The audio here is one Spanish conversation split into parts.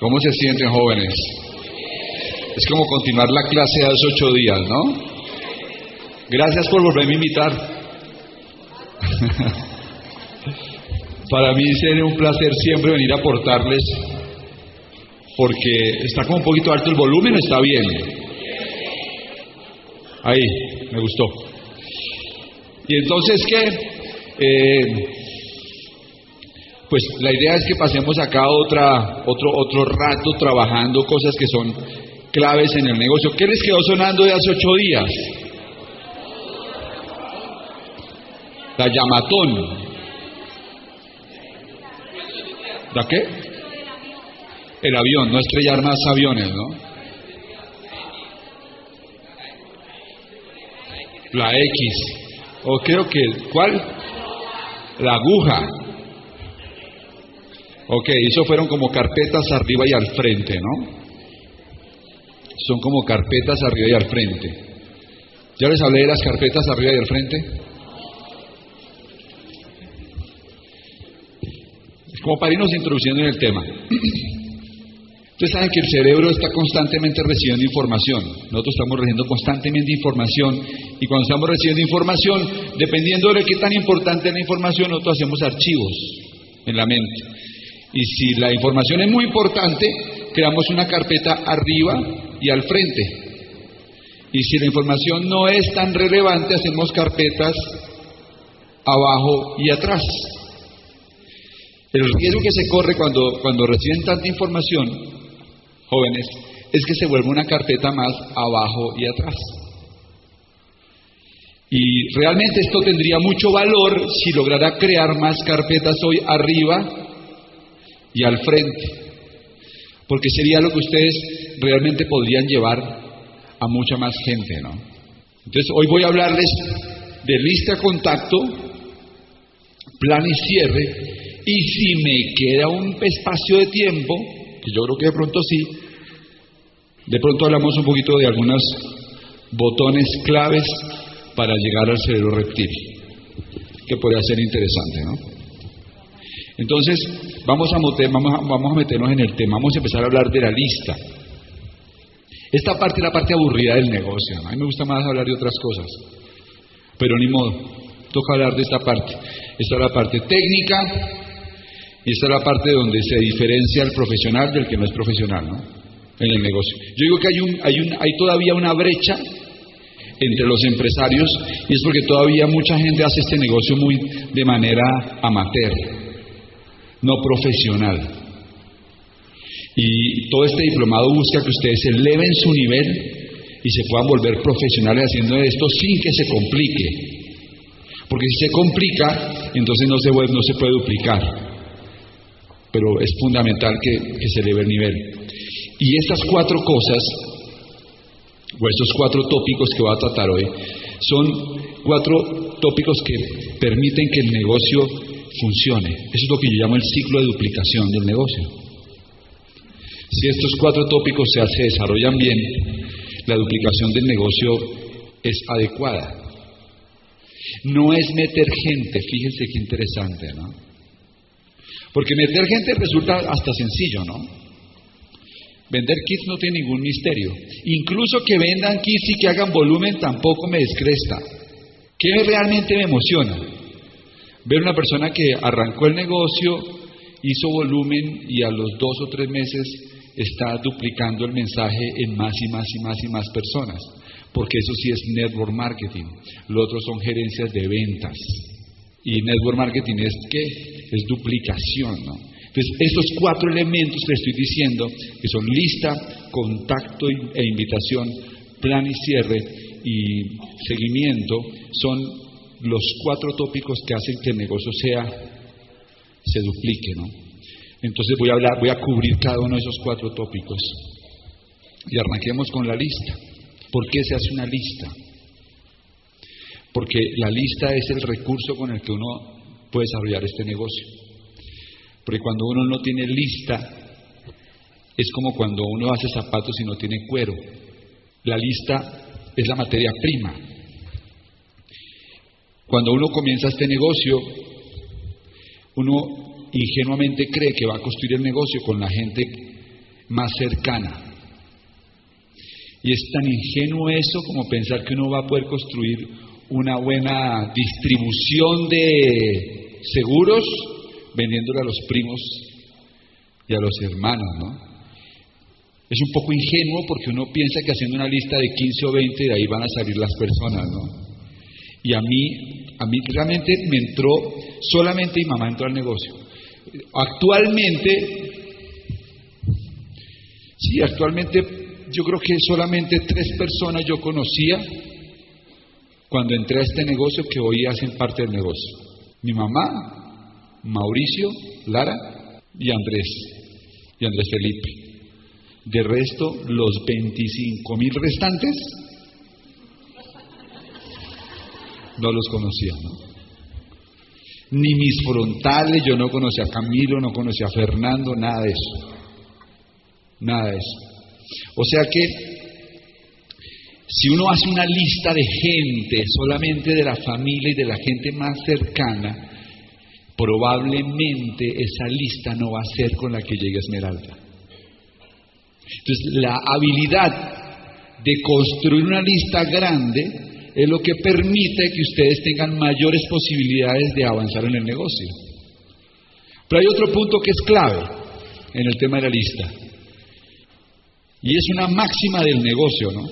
¿Cómo se sienten jóvenes? Es como continuar la clase hace ocho días, ¿no? Gracias por volverme a invitar. Para mí sería un placer siempre venir a aportarles, porque está como un poquito alto el volumen, está bien. Ahí, me gustó. Y entonces, ¿qué? Eh, pues la idea es que pasemos acá otra, otro, otro rato trabajando cosas que son claves en el negocio. ¿Qué les quedó sonando de hace ocho días? La llamatón. ¿La qué? El avión, no estrellar más aviones, ¿no? La X. O creo que, ¿cuál? La aguja. Ok, eso fueron como carpetas arriba y al frente, ¿no? Son como carpetas arriba y al frente. ¿Ya les hablé de las carpetas arriba y al frente? como para irnos introduciendo en el tema. Ustedes saben que el cerebro está constantemente recibiendo información. Nosotros estamos recibiendo constantemente información y cuando estamos recibiendo información, dependiendo de qué tan importante es la información, nosotros hacemos archivos en la mente. Y si la información es muy importante, creamos una carpeta arriba y al frente. Y si la información no es tan relevante, hacemos carpetas abajo y atrás. El riesgo que se corre cuando, cuando reciben tanta información, jóvenes, es que se vuelve una carpeta más abajo y atrás. Y realmente esto tendría mucho valor si lograra crear más carpetas hoy arriba y al frente. Porque sería lo que ustedes realmente podrían llevar a mucha más gente, ¿no? Entonces, hoy voy a hablarles de lista contacto, plan y cierre y si me queda un espacio de tiempo, que yo creo que de pronto sí, de pronto hablamos un poquito de algunos botones claves para llegar al cerebro reptil, que podría ser interesante, ¿no? Entonces, vamos a, vamos, vamos a meternos en el tema, vamos a empezar a hablar de la lista. Esta parte es la parte aburrida del negocio, a mí me gusta más hablar de otras cosas, pero ni modo, toca hablar de esta parte. Esta es la parte técnica, y esta es la parte donde se diferencia el profesional del que no es profesional, ¿no? En el negocio. Yo digo que hay, un, hay, un, hay todavía una brecha entre los empresarios y es porque todavía mucha gente hace este negocio muy de manera amateur, no profesional. Y todo este diplomado busca que ustedes eleven su nivel y se puedan volver profesionales haciendo esto sin que se complique. Porque si se complica, entonces no se, no se puede duplicar pero es fundamental que, se eleve el nivel. Y estas cuatro cosas, o estos cuatro tópicos que voy a tratar hoy, son cuatro tópicos que permiten que el negocio funcione. Eso es lo que yo llamo el ciclo de duplicación del negocio. Si estos cuatro tópicos se, se desarrollan bien, la duplicación del negocio es adecuada. No es meter gente, fíjense qué interesante, ¿no? Porque meter gente resulta hasta sencillo, ¿no? Vender kits no tiene ningún misterio. Incluso que vendan kits y que hagan volumen tampoco me descresta. ¿Qué realmente me emociona? Ver una persona que arrancó el negocio, hizo volumen y a los dos o tres meses está duplicando el mensaje en más y más y más y más personas. Porque eso sí es network marketing. Lo otro son gerencias de ventas. Y network marketing es qué? Es duplicación, ¿no? Entonces, estos cuatro elementos que estoy diciendo, que son lista, contacto e invitación, plan y cierre y seguimiento, son los cuatro tópicos que hacen que el negocio sea, se duplique, ¿no? Entonces voy a hablar, voy a cubrir cada uno de esos cuatro tópicos. Y arranquemos con la lista. ¿Por qué se hace una lista? Porque la lista es el recurso con el que uno puede desarrollar este negocio. Porque cuando uno no tiene lista, es como cuando uno hace zapatos y no tiene cuero. La lista es la materia prima. Cuando uno comienza este negocio, uno ingenuamente cree que va a construir el negocio con la gente más cercana. Y es tan ingenuo eso como pensar que uno va a poder construir una buena distribución de seguros vendiéndole a los primos y a los hermanos, ¿no? Es un poco ingenuo porque uno piensa que haciendo una lista de 15 o 20 de ahí van a salir las personas, ¿no? Y a mí, a mí realmente me entró, solamente mi mamá entró al negocio. Actualmente, sí, actualmente yo creo que solamente tres personas yo conocía cuando entré a este negocio que hoy hacen parte del negocio. Mi mamá, Mauricio, Lara y Andrés, y Andrés Felipe. De resto, los 25 mil restantes no los conocía, ¿no? Ni mis frontales, yo no conocía a Camilo, no conocía a Fernando, nada de eso. Nada de eso. O sea que si uno hace una lista de gente, solamente de la familia y de la gente más cercana, probablemente esa lista no va a ser con la que llegue Esmeralda. Entonces, la habilidad de construir una lista grande es lo que permite que ustedes tengan mayores posibilidades de avanzar en el negocio. Pero hay otro punto que es clave en el tema de la lista. Y es una máxima del negocio, ¿no?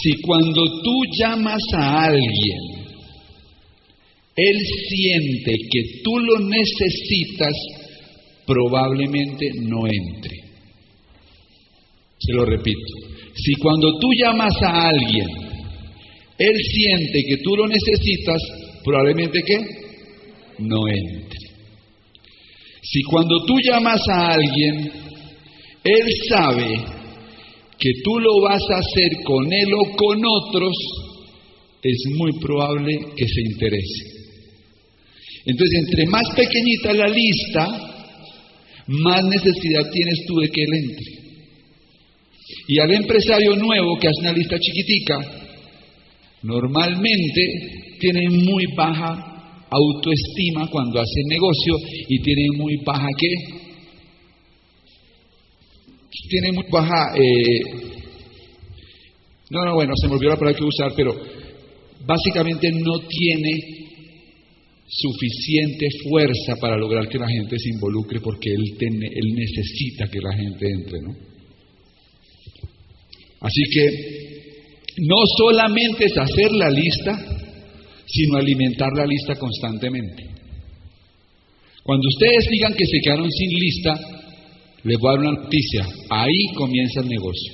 Si cuando tú llamas a alguien, él siente que tú lo necesitas, probablemente no entre. Se lo repito. Si cuando tú llamas a alguien, él siente que tú lo necesitas, probablemente que no entre. Si cuando tú llamas a alguien, él sabe que tú lo vas a hacer con él o con otros, es muy probable que se interese. Entonces, entre más pequeñita la lista, más necesidad tienes tú de que él entre. Y al empresario nuevo que hace una lista chiquitica, normalmente tiene muy baja autoestima cuando hace negocio y tiene muy baja qué? Tiene muy baja... Eh, no, no, bueno, se me olvidó la palabra que usar, pero básicamente no tiene suficiente fuerza para lograr que la gente se involucre porque él, él necesita que la gente entre, ¿no? Así que no solamente es hacer la lista, sino alimentar la lista constantemente. Cuando ustedes digan que se quedaron sin lista, les voy a dar una noticia, ahí comienza el negocio.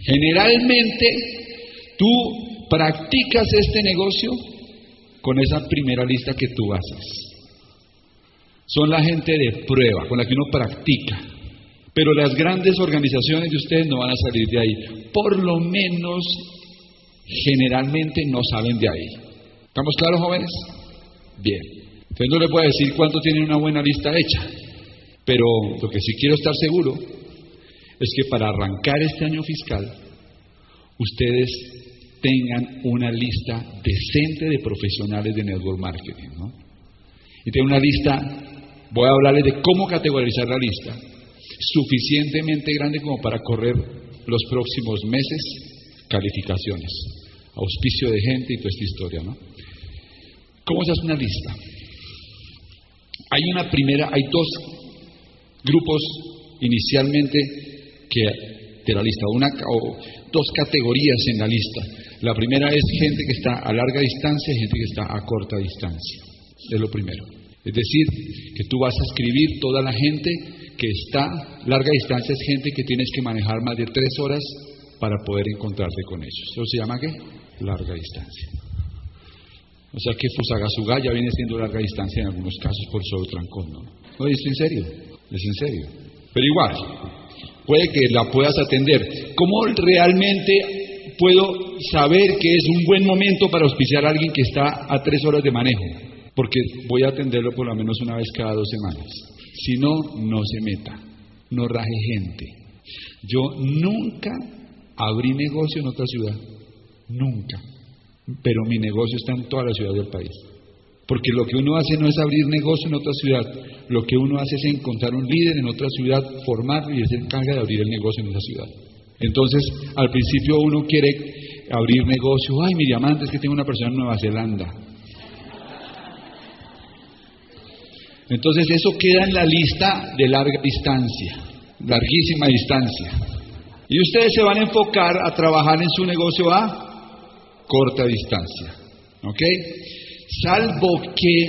Generalmente tú practicas este negocio con esa primera lista que tú haces. Son la gente de prueba, con la que uno practica. Pero las grandes organizaciones de ustedes no van a salir de ahí. Por lo menos, generalmente no salen de ahí. ¿Estamos claros, jóvenes? Bien. Entonces no les voy a decir cuánto tienen una buena lista hecha. Pero lo que sí quiero estar seguro es que para arrancar este año fiscal, ustedes tengan una lista decente de profesionales de network marketing. ¿no? Y tengan una lista, voy a hablarles de cómo categorizar la lista, suficientemente grande como para correr los próximos meses calificaciones, auspicio de gente y toda esta historia. ¿no? ¿Cómo se hace una lista? Hay una primera, hay dos grupos inicialmente que de la lista, una o dos categorías en la lista. La primera es gente que está a larga distancia y gente que está a corta distancia. Es lo primero. Es decir, que tú vas a escribir toda la gente que está larga distancia, es gente que tienes que manejar más de tres horas para poder encontrarte con ellos. ¿Eso se llama qué? Larga distancia. O sea que Fusagasugá ya viene siendo larga distancia en algunos casos por solo trancón, ¿no? No, es en serio, es en serio. Pero igual, puede que la puedas atender. ¿Cómo realmente puedo saber que es un buen momento para auspiciar a alguien que está a tres horas de manejo? Porque voy a atenderlo por lo menos una vez cada dos semanas. Si no, no se meta, no raje gente. Yo nunca abrí negocio en otra ciudad, nunca. Pero mi negocio está en toda la ciudad del país. Porque lo que uno hace no es abrir negocio en otra ciudad, lo que uno hace es encontrar un líder en otra ciudad, formarlo y se encarga de abrir el negocio en esa ciudad. Entonces, al principio uno quiere abrir negocio, ay, mi diamante es que tengo una persona en Nueva Zelanda. Entonces eso queda en la lista de larga distancia, larguísima distancia. Y ustedes se van a enfocar a trabajar en su negocio a corta distancia. ¿Ok? Salvo que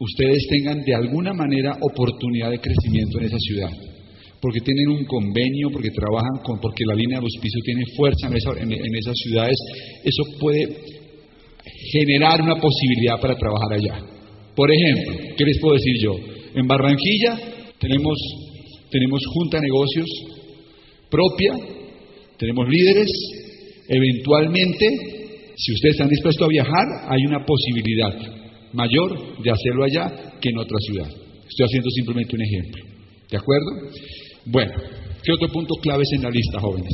ustedes tengan de alguna manera oportunidad de crecimiento en esa ciudad. Porque tienen un convenio, porque trabajan con, porque la línea de auspicio tiene fuerza en, en esas ciudades, eso puede generar una posibilidad para trabajar allá. Por ejemplo, ¿qué les puedo decir yo? En Barranquilla tenemos, tenemos junta de negocios propia, tenemos líderes, eventualmente, si ustedes están dispuestos a viajar, hay una posibilidad mayor de hacerlo allá que en otra ciudad. Estoy haciendo simplemente un ejemplo. ¿De acuerdo? Bueno, ¿qué otro punto clave es en la lista, jóvenes?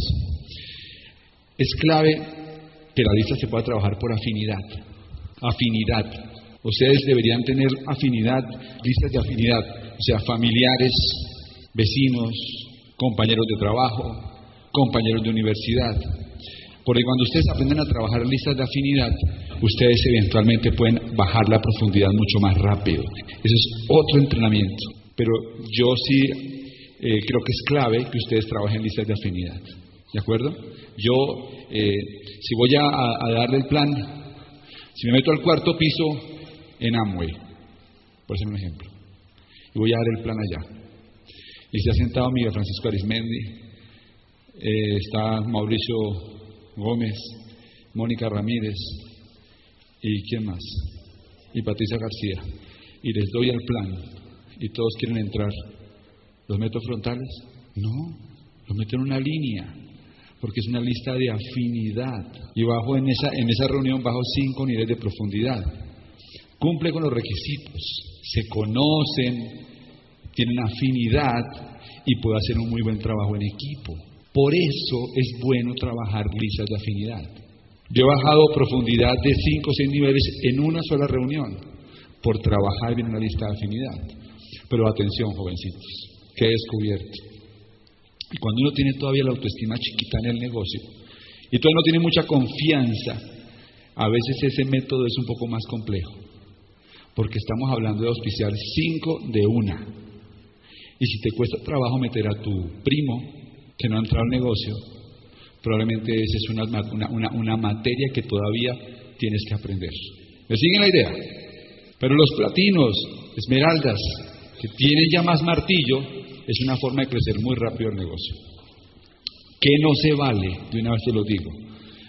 Es clave que la lista se pueda trabajar por afinidad. Afinidad. Ustedes deberían tener afinidad, listas de afinidad, o sea, familiares, vecinos, compañeros de trabajo, compañeros de universidad. Porque cuando ustedes aprenden a trabajar listas de afinidad, ustedes eventualmente pueden bajar la profundidad mucho más rápido. Eso es otro entrenamiento. Pero yo sí eh, creo que es clave que ustedes trabajen listas de afinidad. ¿De acuerdo? Yo, eh, si voy a, a darle el plan, si me meto al cuarto piso en Amway, por ser un ejemplo, y voy a dar el plan allá, y se ha sentado Miguel Francisco Arismendi, eh, está Mauricio Gómez, Mónica Ramírez y quién más, y Patricia García, y les doy el plan y todos quieren entrar, ¿los meto frontales? No, los meto en una línea, porque es una lista de afinidad. Y bajo en esa, en esa reunión bajo cinco niveles de profundidad. Cumple con los requisitos, se conocen, tienen afinidad y puede hacer un muy buen trabajo en equipo. Por eso es bueno trabajar listas de afinidad. Yo he bajado profundidad de 5 o 6 niveles en una sola reunión por trabajar bien una lista de afinidad. Pero atención, jovencitos, que he descubierto. Y cuando uno tiene todavía la autoestima chiquita en el negocio y todavía no tiene mucha confianza, a veces ese método es un poco más complejo. Porque estamos hablando de auspiciar 5 de una. Y si te cuesta trabajo meter a tu primo que no ha entrado al negocio, probablemente esa es una, una, una, materia que todavía tienes que aprender. ¿Me siguen la idea? Pero los platinos, esmeraldas, que tienen ya más martillo, es una forma de crecer muy rápido el negocio. Que no se vale, de una vez te lo digo,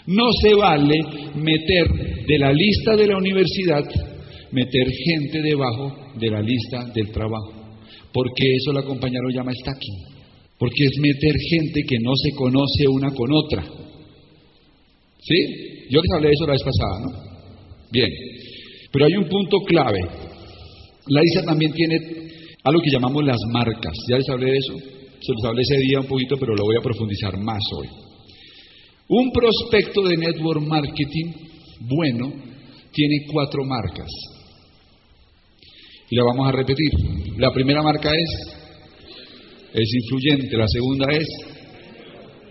no se vale meter de la lista de la universidad, meter gente debajo de la lista del trabajo porque eso la compañera lo llama stacking, porque es meter gente que no se conoce una con otra. ¿Sí? Yo les hablé de eso la vez pasada, ¿no? Bien, pero hay un punto clave. La ISA también tiene algo que llamamos las marcas. Ya les hablé de eso, se los hablé ese día un poquito, pero lo voy a profundizar más hoy. Un prospecto de network marketing bueno tiene cuatro marcas. Y la vamos a repetir. La primera marca es, es influyente, la segunda es,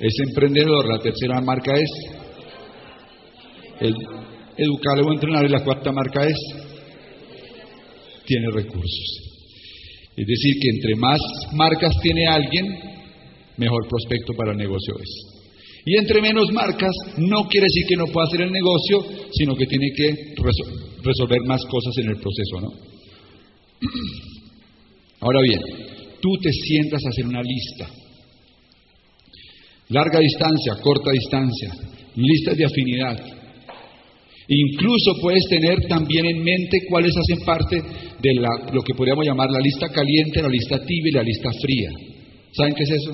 es emprendedor, la tercera marca es, el educable o entrenar, y la cuarta marca es, tiene recursos. Es decir, que entre más marcas tiene alguien, mejor prospecto para el negocio es. Y entre menos marcas, no quiere decir que no pueda hacer el negocio, sino que tiene que resolver más cosas en el proceso, ¿no? Ahora bien, tú te sientas a hacer una lista. Larga distancia, corta distancia, listas de afinidad. Incluso puedes tener también en mente cuáles hacen parte de lo que podríamos llamar la lista caliente, la lista tibia y la lista fría. ¿Saben qué es eso?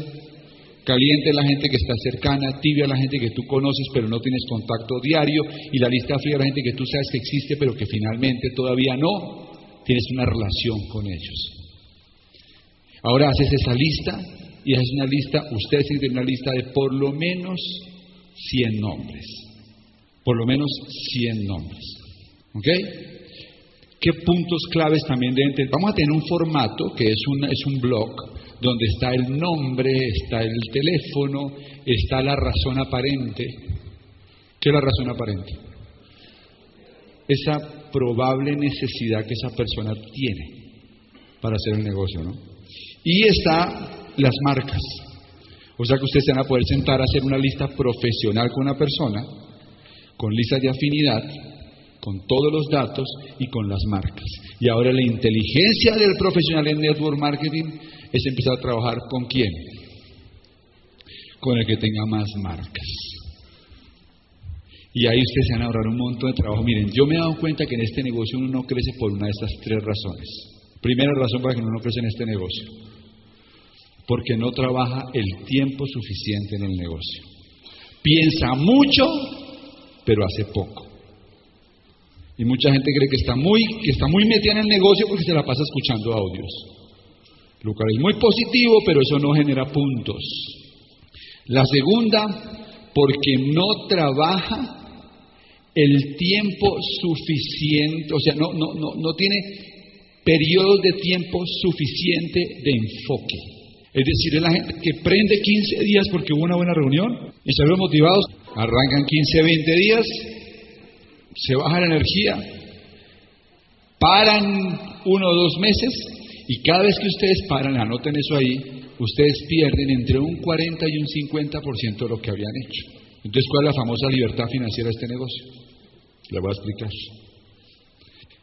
Caliente es la gente que está cercana, tibia es la gente que tú conoces pero no tienes contacto diario y la lista fría es la gente que tú sabes que existe pero que finalmente todavía no tienes una relación con ellos. Ahora haces esa lista y haces una lista, ustedes tienen una lista de por lo menos 100 nombres. Por lo menos 100 nombres. ¿Ok? ¿Qué puntos claves también deben tener? Vamos a tener un formato que es un, es un blog donde está el nombre, está el teléfono, está la razón aparente. ¿Qué es la razón aparente? Esa probable necesidad que esa persona tiene para hacer el negocio, ¿no? Y está las marcas. O sea que ustedes se van a poder sentar a hacer una lista profesional con una persona, con listas de afinidad, con todos los datos y con las marcas. Y ahora la inteligencia del profesional en network marketing es empezar a trabajar con quién? Con el que tenga más marcas. Y ahí ustedes se van a ahorrar un montón de trabajo. Miren, yo me he dado cuenta que en este negocio uno no crece por una de estas tres razones. Primera razón para que uno no crece en este negocio. Porque no trabaja el tiempo suficiente en el negocio. Piensa mucho, pero hace poco. Y mucha gente cree que está muy, que está muy metida en el negocio porque se la pasa escuchando audios. Lo cual es muy positivo, pero eso no genera puntos. La segunda, porque no trabaja el tiempo suficiente, o sea, no, no, no, no tiene periodos de tiempo suficiente de enfoque. Es decir, es la gente que prende 15 días porque hubo una buena reunión y se motivados, arrancan 15, 20 días, se baja la energía, paran uno o dos meses y cada vez que ustedes paran, anoten eso ahí, ustedes pierden entre un 40 y un 50% de lo que habían hecho. Entonces, ¿cuál es la famosa libertad financiera de este negocio? Le voy a explicar.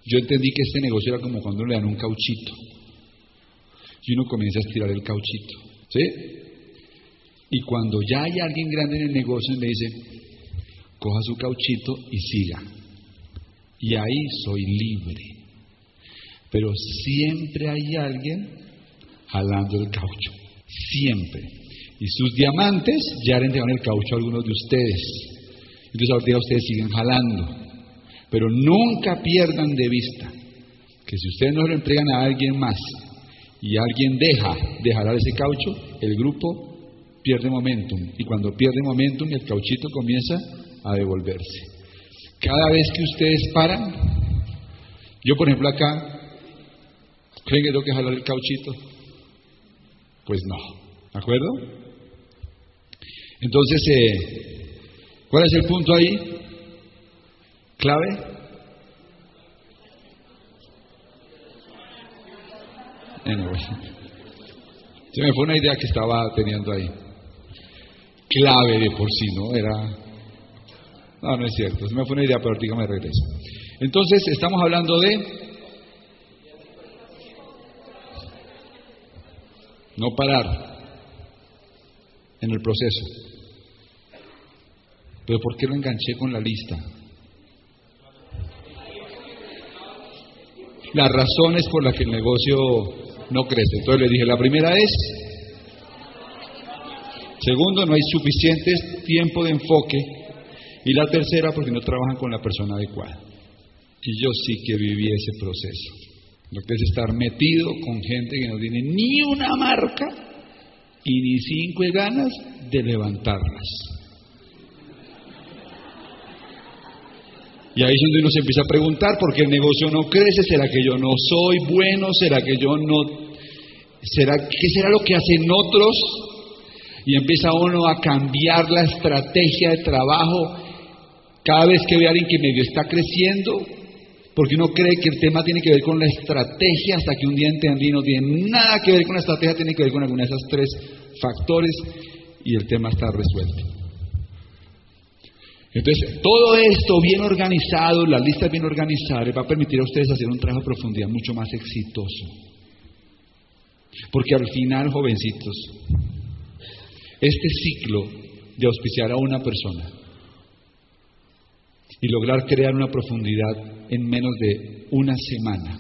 Yo entendí que este negocio era como cuando le dan un cauchito. Y uno comienza a estirar el cauchito. ¿Sí? Y cuando ya hay alguien grande en el negocio, le dice, coja su cauchito y siga. Y ahí soy libre. Pero siempre hay alguien jalando el caucho. Siempre. Y sus diamantes ya le entregaron el caucho a algunos de ustedes. Entonces ahorita ustedes siguen jalando. Pero nunca pierdan de vista que si ustedes no lo entregan a alguien más y alguien deja de jalar ese caucho, el grupo pierde momentum. Y cuando pierde momentum, el cauchito comienza a devolverse. Cada vez que ustedes paran, yo por ejemplo acá ¿Creen que tengo que jalar el cauchito? Pues no, ¿de acuerdo? Entonces, eh, ¿cuál es el punto ahí? ¿Clave? Se me fue una idea que estaba teniendo ahí. Clave de por sí, ¿no? Era. No, no es cierto. Se me fue una idea, pero dígame regreso. Entonces, estamos hablando de no parar en el proceso. Pero ¿por qué lo enganché con la lista? Las razones por las que el negocio no crece. Entonces le dije, la primera es, segundo, no hay suficiente tiempo de enfoque. Y la tercera, porque no trabajan con la persona adecuada. Y yo sí que viví ese proceso. Lo que es estar metido con gente que no tiene ni una marca y ni cinco ganas de levantarlas. Y ahí es donde uno se empieza a preguntar, ¿por qué el negocio no crece? ¿Será que yo no soy bueno? ¿Será que yo no... ¿Será, ¿Qué será lo que hacen otros? Y empieza uno a cambiar la estrategia de trabajo cada vez que ve a alguien que medio está creciendo, porque uno cree que el tema tiene que ver con la estrategia hasta que un día entendí no tiene nada que ver con la estrategia, tiene que ver con alguna de esos tres factores y el tema está resuelto. Entonces, todo esto bien organizado, la lista bien organizada, les va a permitir a ustedes hacer un trabajo de profundidad mucho más exitoso. Porque al final, jovencitos, este ciclo de auspiciar a una persona y lograr crear una profundidad en menos de una semana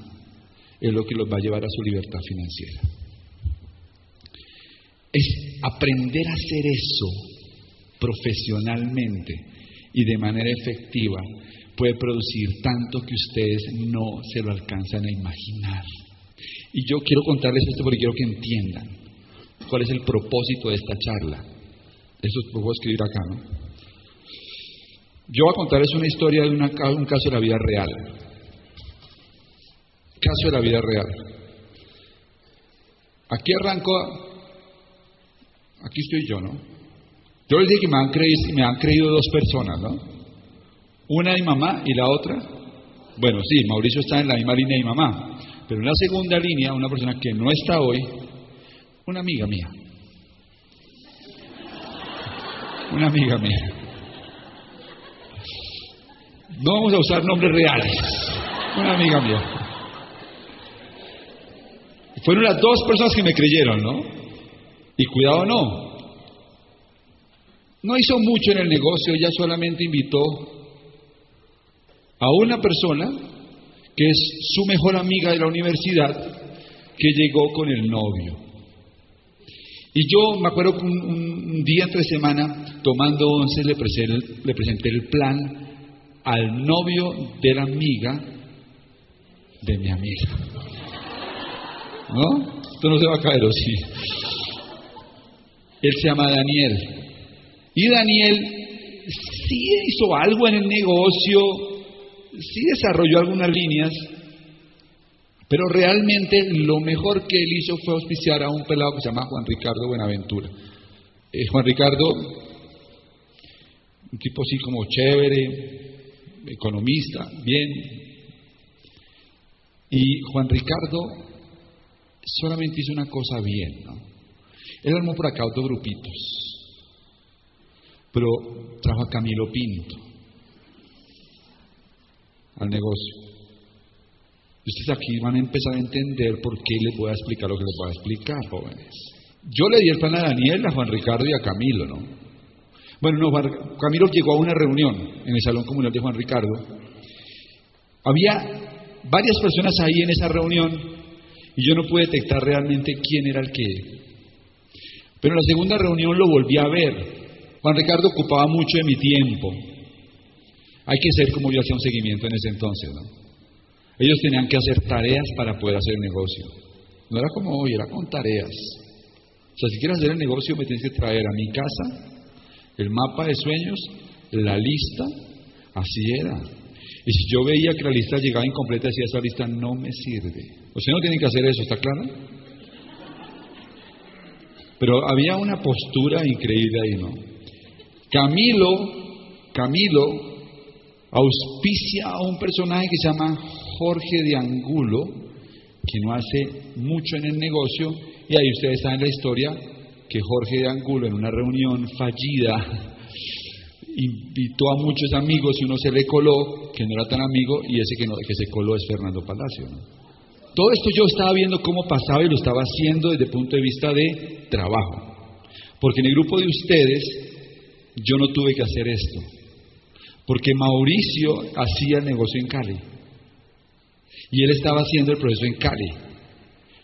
es lo que los va a llevar a su libertad financiera. Es aprender a hacer eso profesionalmente y de manera efectiva puede producir tanto que ustedes no se lo alcanzan a imaginar. Y yo quiero contarles esto porque quiero que entiendan cuál es el propósito de esta charla. Eso lo puedo escribir acá, ¿no? Yo voy a contarles una historia de un caso de la vida real. Caso de la vida real. Aquí arranco, aquí estoy yo, ¿no? Yo les dije que me han, creído, me han creído dos personas, ¿no? Una mi mamá y la otra, bueno, sí, Mauricio está en la misma línea de mi mamá, pero en la segunda línea, una persona que no está hoy, una amiga mía. Una amiga mía. No vamos a usar nombres reales. Una amiga mía. Fueron las dos personas que me creyeron, ¿no? Y cuidado no. No hizo mucho en el negocio, ella solamente invitó a una persona que es su mejor amiga de la universidad que llegó con el novio. Y yo me acuerdo que un, día entre semana, tomando once, le presenté, le presenté el plan al novio de la amiga de mi amiga. ¿No? Esto no se va a caer, ¿o sí? Él se llama Daniel. Y Daniel sí hizo algo en el negocio, sí desarrolló algunas líneas, pero realmente lo mejor que él hizo fue auspiciar a un pelado que se llama Juan Ricardo Buenaventura. Eh, Juan Ricardo, un tipo así como chévere, economista, bien. Y Juan Ricardo solamente hizo una cosa bien, ¿no? Él armó por acá otros grupitos, pero trajo a Camilo Pinto al negocio. Ustedes aquí van a empezar a entender por qué les voy a explicar lo que les voy a explicar, jóvenes. Yo le di el plan a Daniel, a Juan Ricardo y a Camilo, ¿no? Bueno, no, Camilo llegó a una reunión en el Salón Comunal de Juan Ricardo. Había varias personas ahí en esa reunión y yo no pude detectar realmente quién era el que. Pero en la segunda reunión lo volví a ver. Juan Ricardo ocupaba mucho de mi tiempo. Hay que ser como yo hacía un seguimiento en ese entonces, ¿no? Ellos tenían que hacer tareas para poder hacer negocio. No era como hoy, era con tareas. O sea, si quieres hacer el negocio, me tienes que traer a mi casa el mapa de sueños, la lista, así era. Y si yo veía que la lista llegaba incompleta, decía, esa lista no me sirve. Usted no tiene que hacer eso, ¿está claro? Pero había una postura increíble ahí, ¿no? Camilo, Camilo auspicia a un personaje que se llama Jorge de Angulo, que no hace mucho en el negocio, y ahí ustedes saben la historia, que Jorge de Angulo en una reunión fallida invitó a muchos amigos y uno se le coló, que no era tan amigo, y ese que, no, se coló es Fernando Palacio. Todo esto yo estaba viendo cómo pasaba y lo estaba haciendo desde el punto de vista de trabajo. Porque en el grupo de ustedes yo no tuve que hacer esto. Porque Mauricio hacía el negocio en Cali. Y él estaba haciendo el proceso en Cali.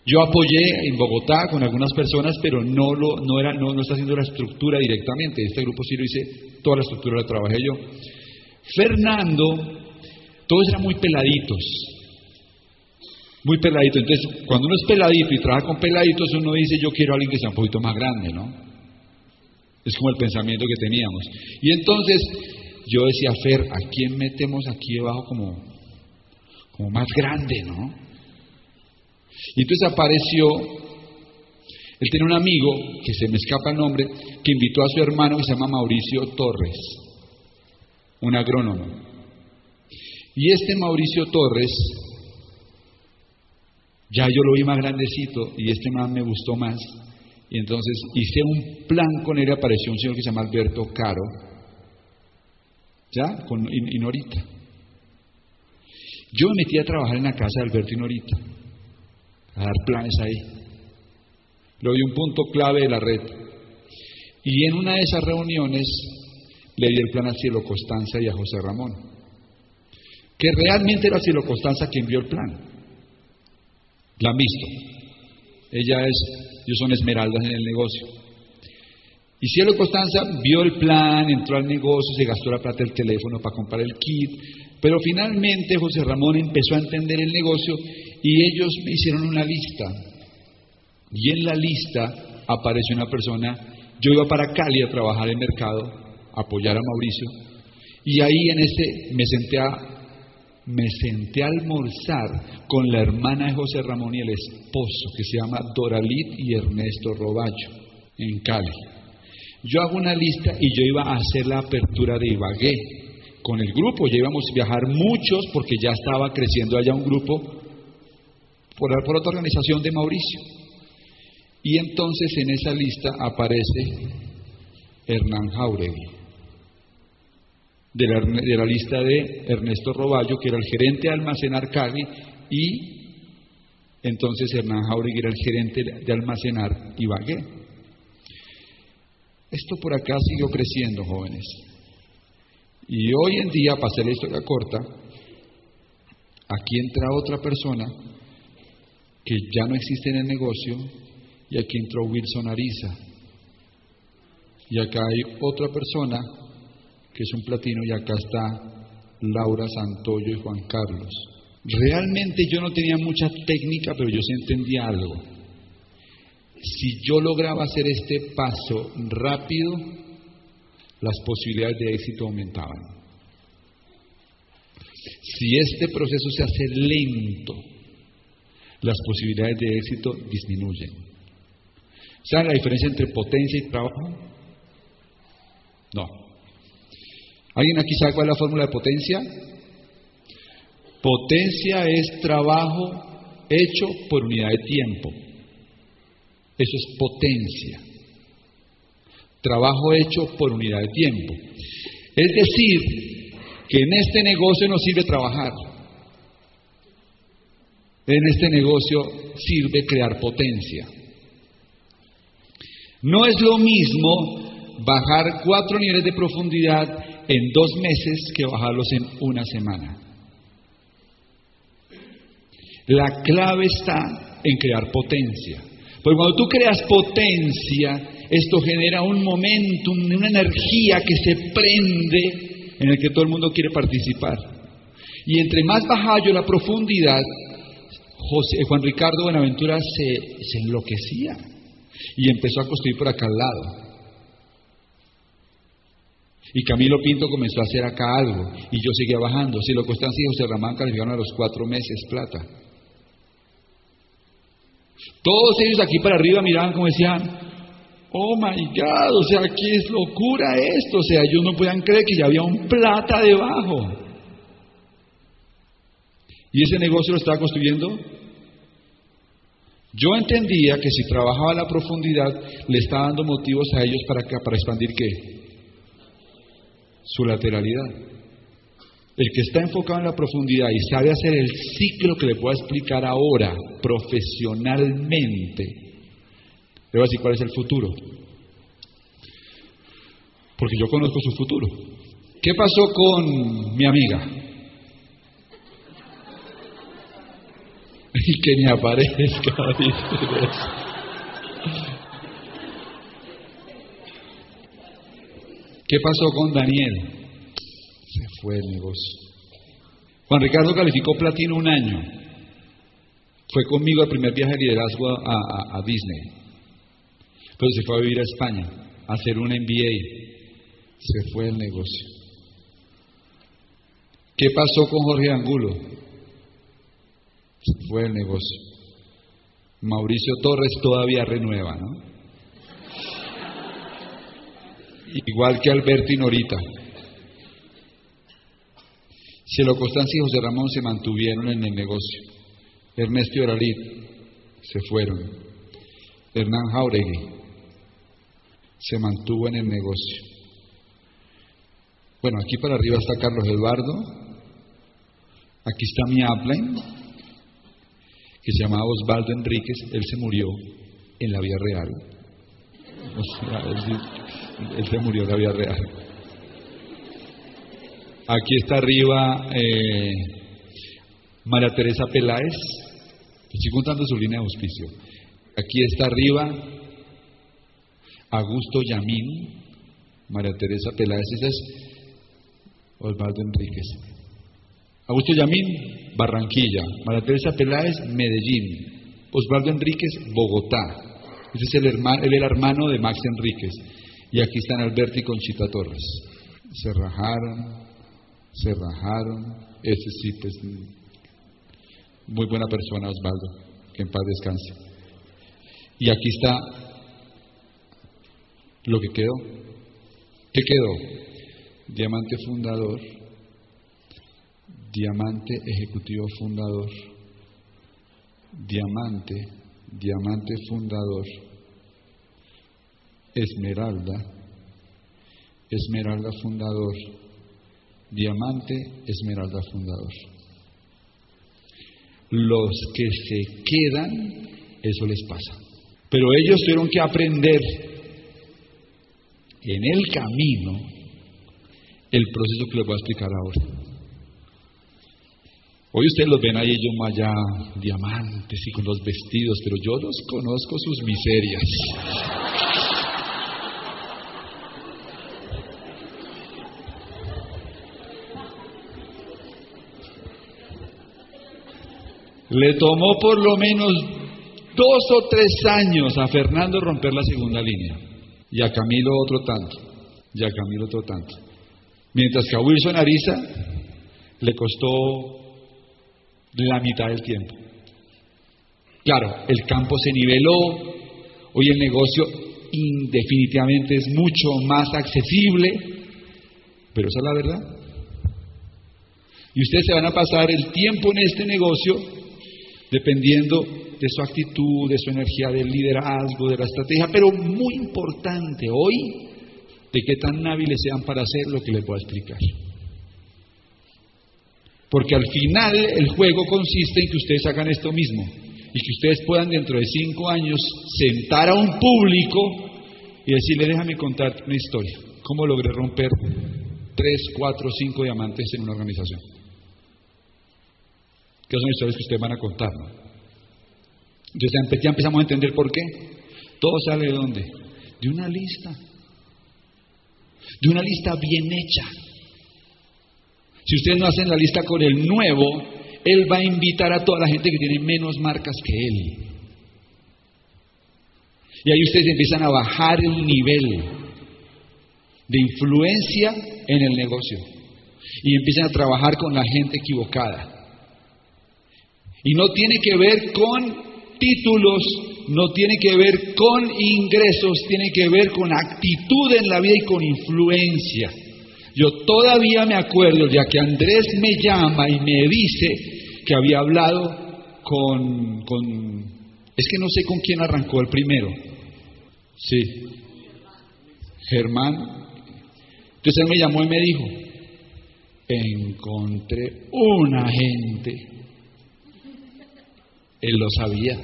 Yo apoyé en Bogotá con algunas personas, pero no, lo, no, era, no, no está haciendo la estructura directamente. Este grupo sí lo hice, toda la estructura la trabajé yo. Fernando, todos eran muy peladitos. Muy peladitos. Entonces, cuando uno es peladito y trabaja con peladitos, uno dice, yo quiero a alguien que sea un poquito más grande, ¿no? Es como el pensamiento que teníamos. Y entonces yo decía, Fer, ¿a quién metemos aquí debajo como, como más grande, no? Y entonces apareció, él tiene un amigo, que se me escapa el nombre, que invitó a su hermano que se llama Mauricio Torres, un agrónomo. Y este Mauricio Torres, ya yo lo vi más grandecito y este man me gustó más. Y entonces hice un plan con él, apareció un señor que se llama Alberto Caro, ¿ya? Con Inorita. Yo me metí a trabajar en la casa de Alberto Inorita, a dar planes ahí. Lo vi un punto clave de la red. Y en una de esas reuniones le di el plan a Cielo Constanza y a José Ramón. que realmente era Cielo Constanza quien vio el plan. La han visto. Ella es, ellos son esmeraldas en el negocio. Y Cielo Constanza vio el plan, entró al negocio, se gastó la plata del teléfono para comprar el kit, pero finalmente José Ramón empezó a entender el negocio y ellos me hicieron una lista. Y en la lista apareció una persona, yo iba para Cali a trabajar en mercado, apoyar a Mauricio, y ahí en ese me senté a me senté a almorzar con la hermana de José Ramón y el esposo, que se llama Doralit y Ernesto Roballo, en Cali. Yo hago una lista y yo iba a hacer la apertura de Ibagué con el grupo, ya íbamos a viajar muchos porque ya estaba creciendo allá un grupo por, por otra organización de Mauricio. Y entonces en esa lista aparece Hernán Jauregui de la, lista de Ernesto Roballo, que era el gerente de almacenar Cali, y entonces Hernán Jauregui era el gerente de almacenar Ibagué. Esto por acá siguió creciendo, jóvenes. Y hoy en día, para hacer la historia corta, aquí entra otra persona que ya no existe en el negocio, y aquí entró Wilson Ariza. Y acá hay otra persona que es un platino, y acá está Laura Santoyo y Juan Carlos. Realmente yo no tenía mucha técnica, pero yo sí entendía algo. Si yo lograba hacer este paso rápido, las posibilidades de éxito aumentaban. Si este proceso se hace lento, las posibilidades de éxito disminuyen. ¿Saben la diferencia entre potencia y trabajo? No. ¿Alguien aquí sabe cuál es la fórmula de potencia? Potencia es trabajo hecho por unidad de tiempo. Eso es potencia. Trabajo hecho por unidad de tiempo. Es decir, que en este negocio no sirve trabajar. En este negocio sirve crear potencia. No es lo mismo bajar cuatro niveles de profundidad en dos meses que bajarlos en una semana. La clave está en crear potencia. Porque cuando tú creas potencia, esto genera un momentum, una energía que se prende en el que todo el mundo quiere participar. Y entre más baja yo la profundidad, José, Juan Ricardo Buenaventura se, se enloquecía y empezó a construir por acá al lado. Y Camilo Pinto comenzó a hacer acá algo y yo seguía bajando. Si lo Constancia y José Ramán calificaron a los cuatro meses plata. Todos ellos aquí para arriba miraban como decían, oh my God, o sea, ¿qué es locura esto? O sea, ellos no podían creer que ya había un plata debajo. Y ese negocio lo estaba construyendo. Yo entendía que si trabajaba la profundidad, le estaba dando motivos a ellos para, para expandir qué? Su lateralidad. El que está enfocado en la profundidad y sabe hacer el ciclo que le puedo explicar ahora profesionalmente, le voy a decir cuál es el futuro. Porque yo conozco su futuro. ¿Qué pasó con mi amiga? Y que ni aparezca, ¿Qué pasó con Daniel? Se fue el negocio. Juan Ricardo calificó platino un año. Fue conmigo el primer viaje de liderazgo a, Disney. Pero se fue a vivir a España, a hacer un MBA. Se fue el negocio. ¿Qué pasó con Jorge Angulo? Se fue el negocio. Mauricio Torres todavía renueva, ¿no? Igual que Alberto y Norita. Cielo Constancia y José Ramón se mantuvieron en el negocio. Ernesto y Oralit se fueron. Hernán Jauregui se mantuvo en el negocio. Bueno, aquí para arriba está Carlos Eduardo. Aquí está mi upline, que se llamaba Osvaldo Enríquez. Él se murió en la vida real. O sea, él se murió en la vida real. Aquí está arriba eh, María Teresa Peláez. Estoy contando su línea de auspicio. Aquí está arriba Augusto Yamín, María Teresa Peláez, ese es Osvaldo Enríquez. Augusto Yamín, Barranquilla. María Teresa Peláez, Medellín. Osvaldo Enríquez, Bogotá. Ese es el hermano, el hermano de Max Enríquez. Y aquí están Alberto y Conchita Torres. Se rajaron, se rajaron. Ese sí, pues, muy buena persona, Osvaldo. Que en paz descanse. Y aquí está lo que quedó. ¿Qué quedó? Diamante fundador, diamante ejecutivo fundador, diamante, diamante fundador, esmeralda, esmeralda fundador, diamante, esmeralda fundador. Los que se quedan, eso les pasa. Pero ellos tuvieron que aprender en el camino el proceso que les voy a explicar ahora. Hoy ustedes los ven ahí ellos allá, diamantes y con los vestidos, pero yo los conozco sus miserias. Le tomó por lo menos dos o tres años a Fernando romper la segunda línea y a Camilo otro tanto, y a Camilo otro tanto. Mientras que a Wilson Ariza le costó la mitad del tiempo. Claro, el campo se niveló, hoy el negocio indefinitivamente es mucho más accesible, pero esa es la verdad. Y ustedes se van a pasar el tiempo en este negocio dependiendo de su actitud, de su energía, del liderazgo, de la estrategia, pero muy importante hoy, de qué tan hábiles sean para hacer lo que les voy a explicar. Porque al final el juego consiste en que ustedes hagan esto mismo y que ustedes puedan dentro de cinco años sentar a un público y decirle, déjame contarte una historia. ¿Cómo logré romper tres, cuatro, cinco diamantes en una organización? Que son historias que ustedes van a contar. Entonces ya empezamos a entender por qué. Todo sale de dónde? De una lista. De una lista bien hecha. Si ustedes no hacen la lista con el nuevo, él va a invitar a toda la gente que tiene menos marcas que él. Y ahí ustedes empiezan a bajar el nivel de influencia en el negocio. Y empiezan a trabajar con la gente equivocada. Y no tiene que ver con títulos, no tiene que ver con ingresos, tiene que ver con actitud en la vida y con influencia. Yo todavía me acuerdo, ya que Andrés me llama y me dice que había hablado con, con es que no sé con quién arrancó el primero. Sí. Germán. Entonces él me llamó y me dijo, encontré una gente él lo sabía.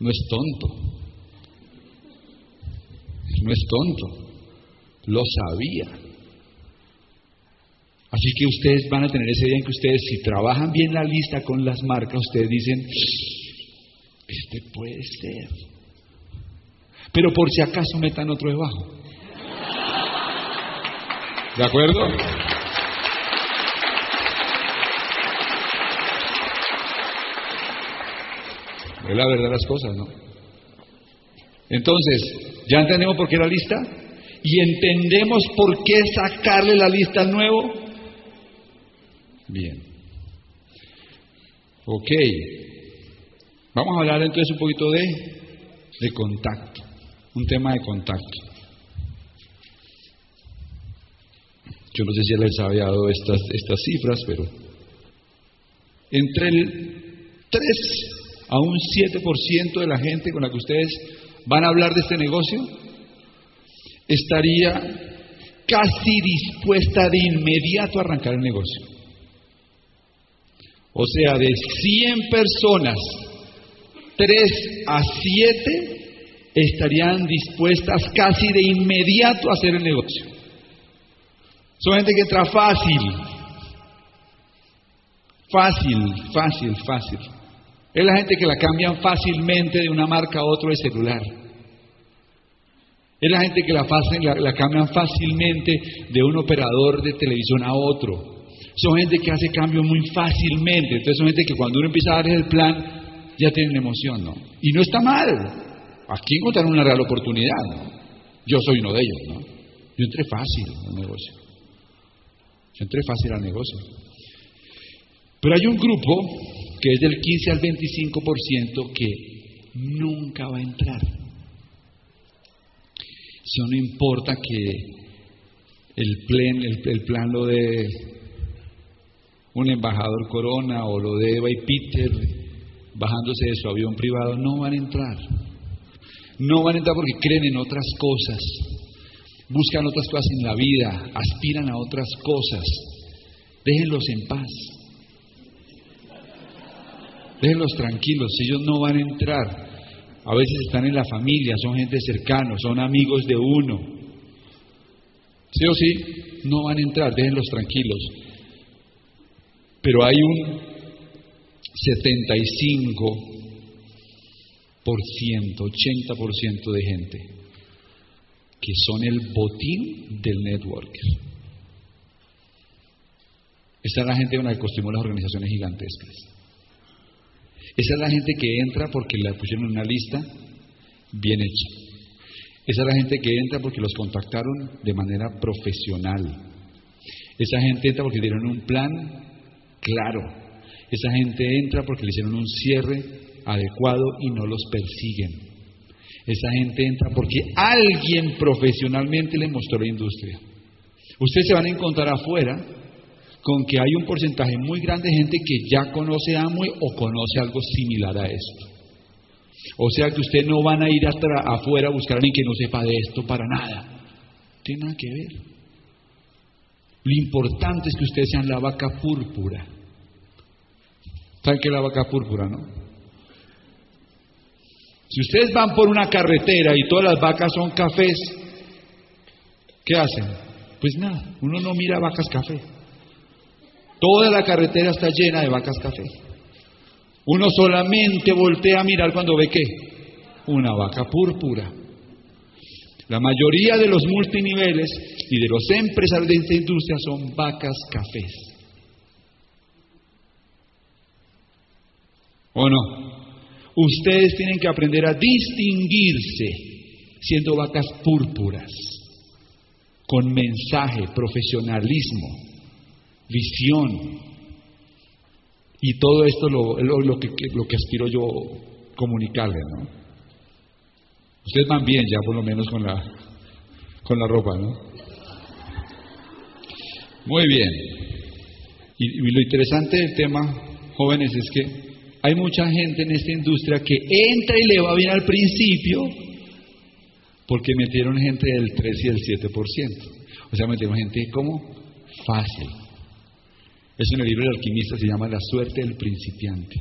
No es tonto. No es tonto. Lo sabía. Así que ustedes van a tener ese día en que ustedes, si trabajan bien la lista con las marcas, ustedes dicen, este puede ser. Pero por si acaso metan otro debajo. ¿De acuerdo? Es la verdad de las cosas, ¿no? Entonces, ¿ya entendemos por qué la lista? ¿Y entendemos por qué sacarle la lista al nuevo? Bien. Ok. Vamos a hablar entonces un poquito de, de contacto. Un tema de contacto. Yo no sé si les había dado estas, estas cifras, pero entre el 3 a un 7% de la gente con la que ustedes van a hablar de este negocio estaría casi dispuesta de inmediato a arrancar el negocio. O sea, de 100 personas, 3 a 7 estarían dispuestas casi de inmediato a hacer el negocio. Son gente que entra fácil. Fácil, fácil, fácil. Es la gente que la cambian fácilmente de una marca a otro de celular. Es la gente que la, cambian fácilmente de un operador de televisión a otro. Son gente que hace cambios muy fácilmente. Entonces son gente que cuando uno empieza a darles el plan, ya tienen emoción, ¿no? Y no está mal. Aquí encontraron una real oportunidad. Yo soy uno de ellos, ¿no? Yo entré fácil al negocio. Yo entré fácil al negocio. Pero hay un grupo que es del 15 al 25% que nunca va a entrar. Eso no importa que el plan, el, plan lo de un embajador Corona o lo de Eva y Peter bajándose de su avión privado, no van a entrar. No van a entrar porque creen en otras cosas, buscan otras cosas en la vida, aspiran a otras cosas. Déjenlos en paz. Déjenlos tranquilos, ellos no van a entrar. A veces están en la familia, son gente cercana, son amigos de uno. Sí o sí, no van a entrar, déjenlos tranquilos. Pero hay un 75 por ciento, 80% de gente que son el botín del networker. Esa es la gente con la que construimos las organizaciones gigantescas. Esa es la gente que entra porque la pusieron en una lista bien hecha. Esa es la gente que entra porque los contactaron de manera profesional. Esa gente entra porque dieron un plan claro. Esa gente entra porque le hicieron un cierre adecuado y no los persiguen. Esa gente entra porque alguien profesionalmente le mostró la industria. Ustedes se van a encontrar afuera con que hay un porcentaje muy grande de gente que ya conoce Amway o conoce algo similar a esto. O sea que ustedes no van a ir hasta afuera a buscar a alguien que no sepa de esto para nada. tiene nada que ver. Lo importante es que ustedes sean la vaca púrpura. ¿Saben qué la vaca púrpura, no? Si ustedes van por una carretera y todas las vacas son cafés, ¿qué hacen? Pues nada, uno no mira vacas café. Toda la carretera está llena de vacas café. Uno solamente voltea a mirar cuando ve qué? Una vaca púrpura. La mayoría de los multiniveles y de los empresarios de esta industria son vacas cafés. ¿O no? Ustedes tienen que aprender a distinguirse siendo vacas púrpuras, con mensaje, profesionalismo, visión. Y todo esto lo, lo, que, lo que aspiro yo comunicarle, ¿no? Ustedes van bien ya por lo menos con la, con la ropa, ¿no? Muy bien. Y, lo interesante del tema, jóvenes, es que hay mucha gente en esta industria que entra y le va bien al principio porque metieron gente del 3 y el 7%. O sea, metieron gente como fácil. Eso en el libro del alquimista se llama La suerte del principiante.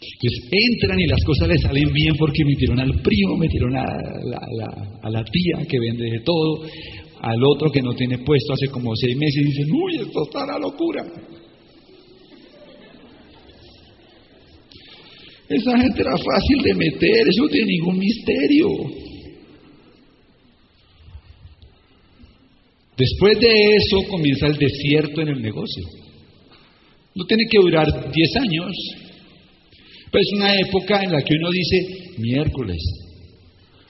Entonces entran y las cosas les salen bien porque metieron al primo, metieron a la, a la tía que vende de todo, al otro que no tiene puesto hace como seis meses y dicen, uy, esto está la locura. Esa gente era fácil de meter, eso no tiene ningún misterio. Después de eso comienza el desierto en el negocio. No tiene que durar 10 años, pero es una época en la que uno dice miércoles.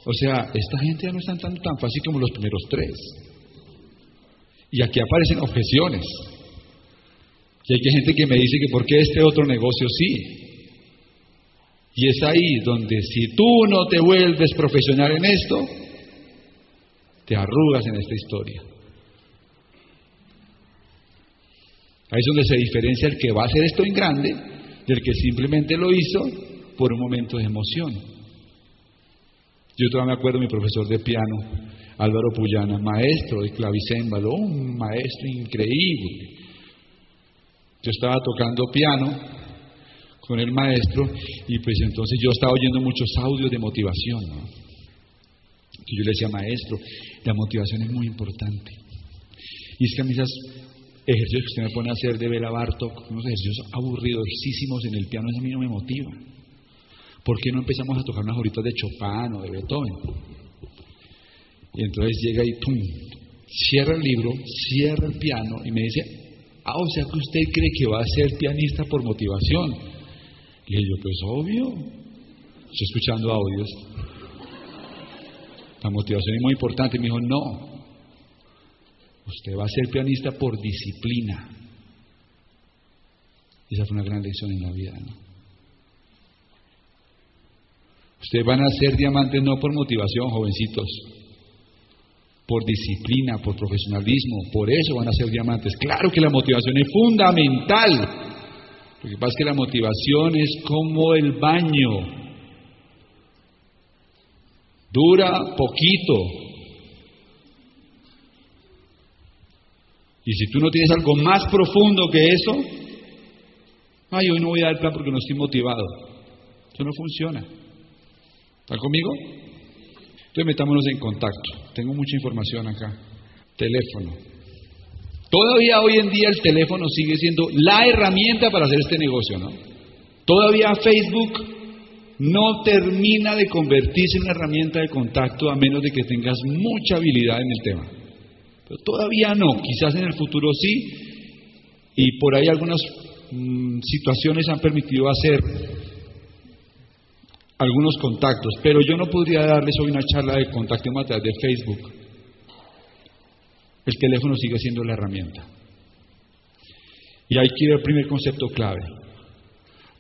O sea, esta gente ya no está tan, tan fácil como los primeros tres. Y aquí aparecen objeciones. Y hay gente que me dice que por qué este otro negocio sí. Y es ahí donde si tú no te vuelves profesional en esto, te arrugas en esta historia. Ahí es donde se diferencia el que va a hacer esto en grande del que simplemente lo hizo por un momento de emoción. Yo todavía me acuerdo de mi profesor de piano, Álvaro Puyana, maestro de clavicémbalo, un maestro increíble. Yo estaba tocando piano con el maestro y pues entonces yo estaba oyendo muchos audios de motivación. que yo le decía, maestro, la motivación es muy importante. Y es que a mí esas ejercicios que usted me pone a hacer de Bela Bartok, unos ejercicios aburridosísimos en el piano, eso a mí no me motiva. ¿Por qué no empezamos a tocar unas horitas de Chopin o de Beethoven? Y entonces llega y ¡pum! Cierra el libro, cierra el piano y me dice, ah, o sea que usted cree que va a ser pianista por motivación. Y yo, pues obvio, estoy escuchando audios. La motivación es muy importante. Y me dijo, no, usted va a ser pianista por disciplina. Esa fue una gran lección en la vida, ¿no? Ustedes van a ser diamantes no por motivación, jovencitos, por disciplina, por profesionalismo, por eso van a ser diamantes. Claro que la motivación es fundamental. Lo que pasa es que la motivación es como el baño. Dura poquito. Y si tú no tienes algo más profundo que eso, ay, hoy no voy a dar plan porque no estoy motivado. Eso no funciona. ¿Está conmigo? Entonces metámonos en contacto. Tengo mucha información acá. Teléfono. Todavía hoy en día el teléfono sigue siendo la herramienta para hacer este negocio, ¿no? Todavía Facebook no termina de convertirse en una herramienta de contacto a menos de que tengas mucha habilidad en el tema. Todavía no, quizás en el futuro sí, y por ahí algunas mm, situaciones han permitido hacer algunos contactos, pero yo no podría darles hoy una charla de contacto a través de Facebook. El teléfono sigue siendo la herramienta. Y que ir al primer concepto clave.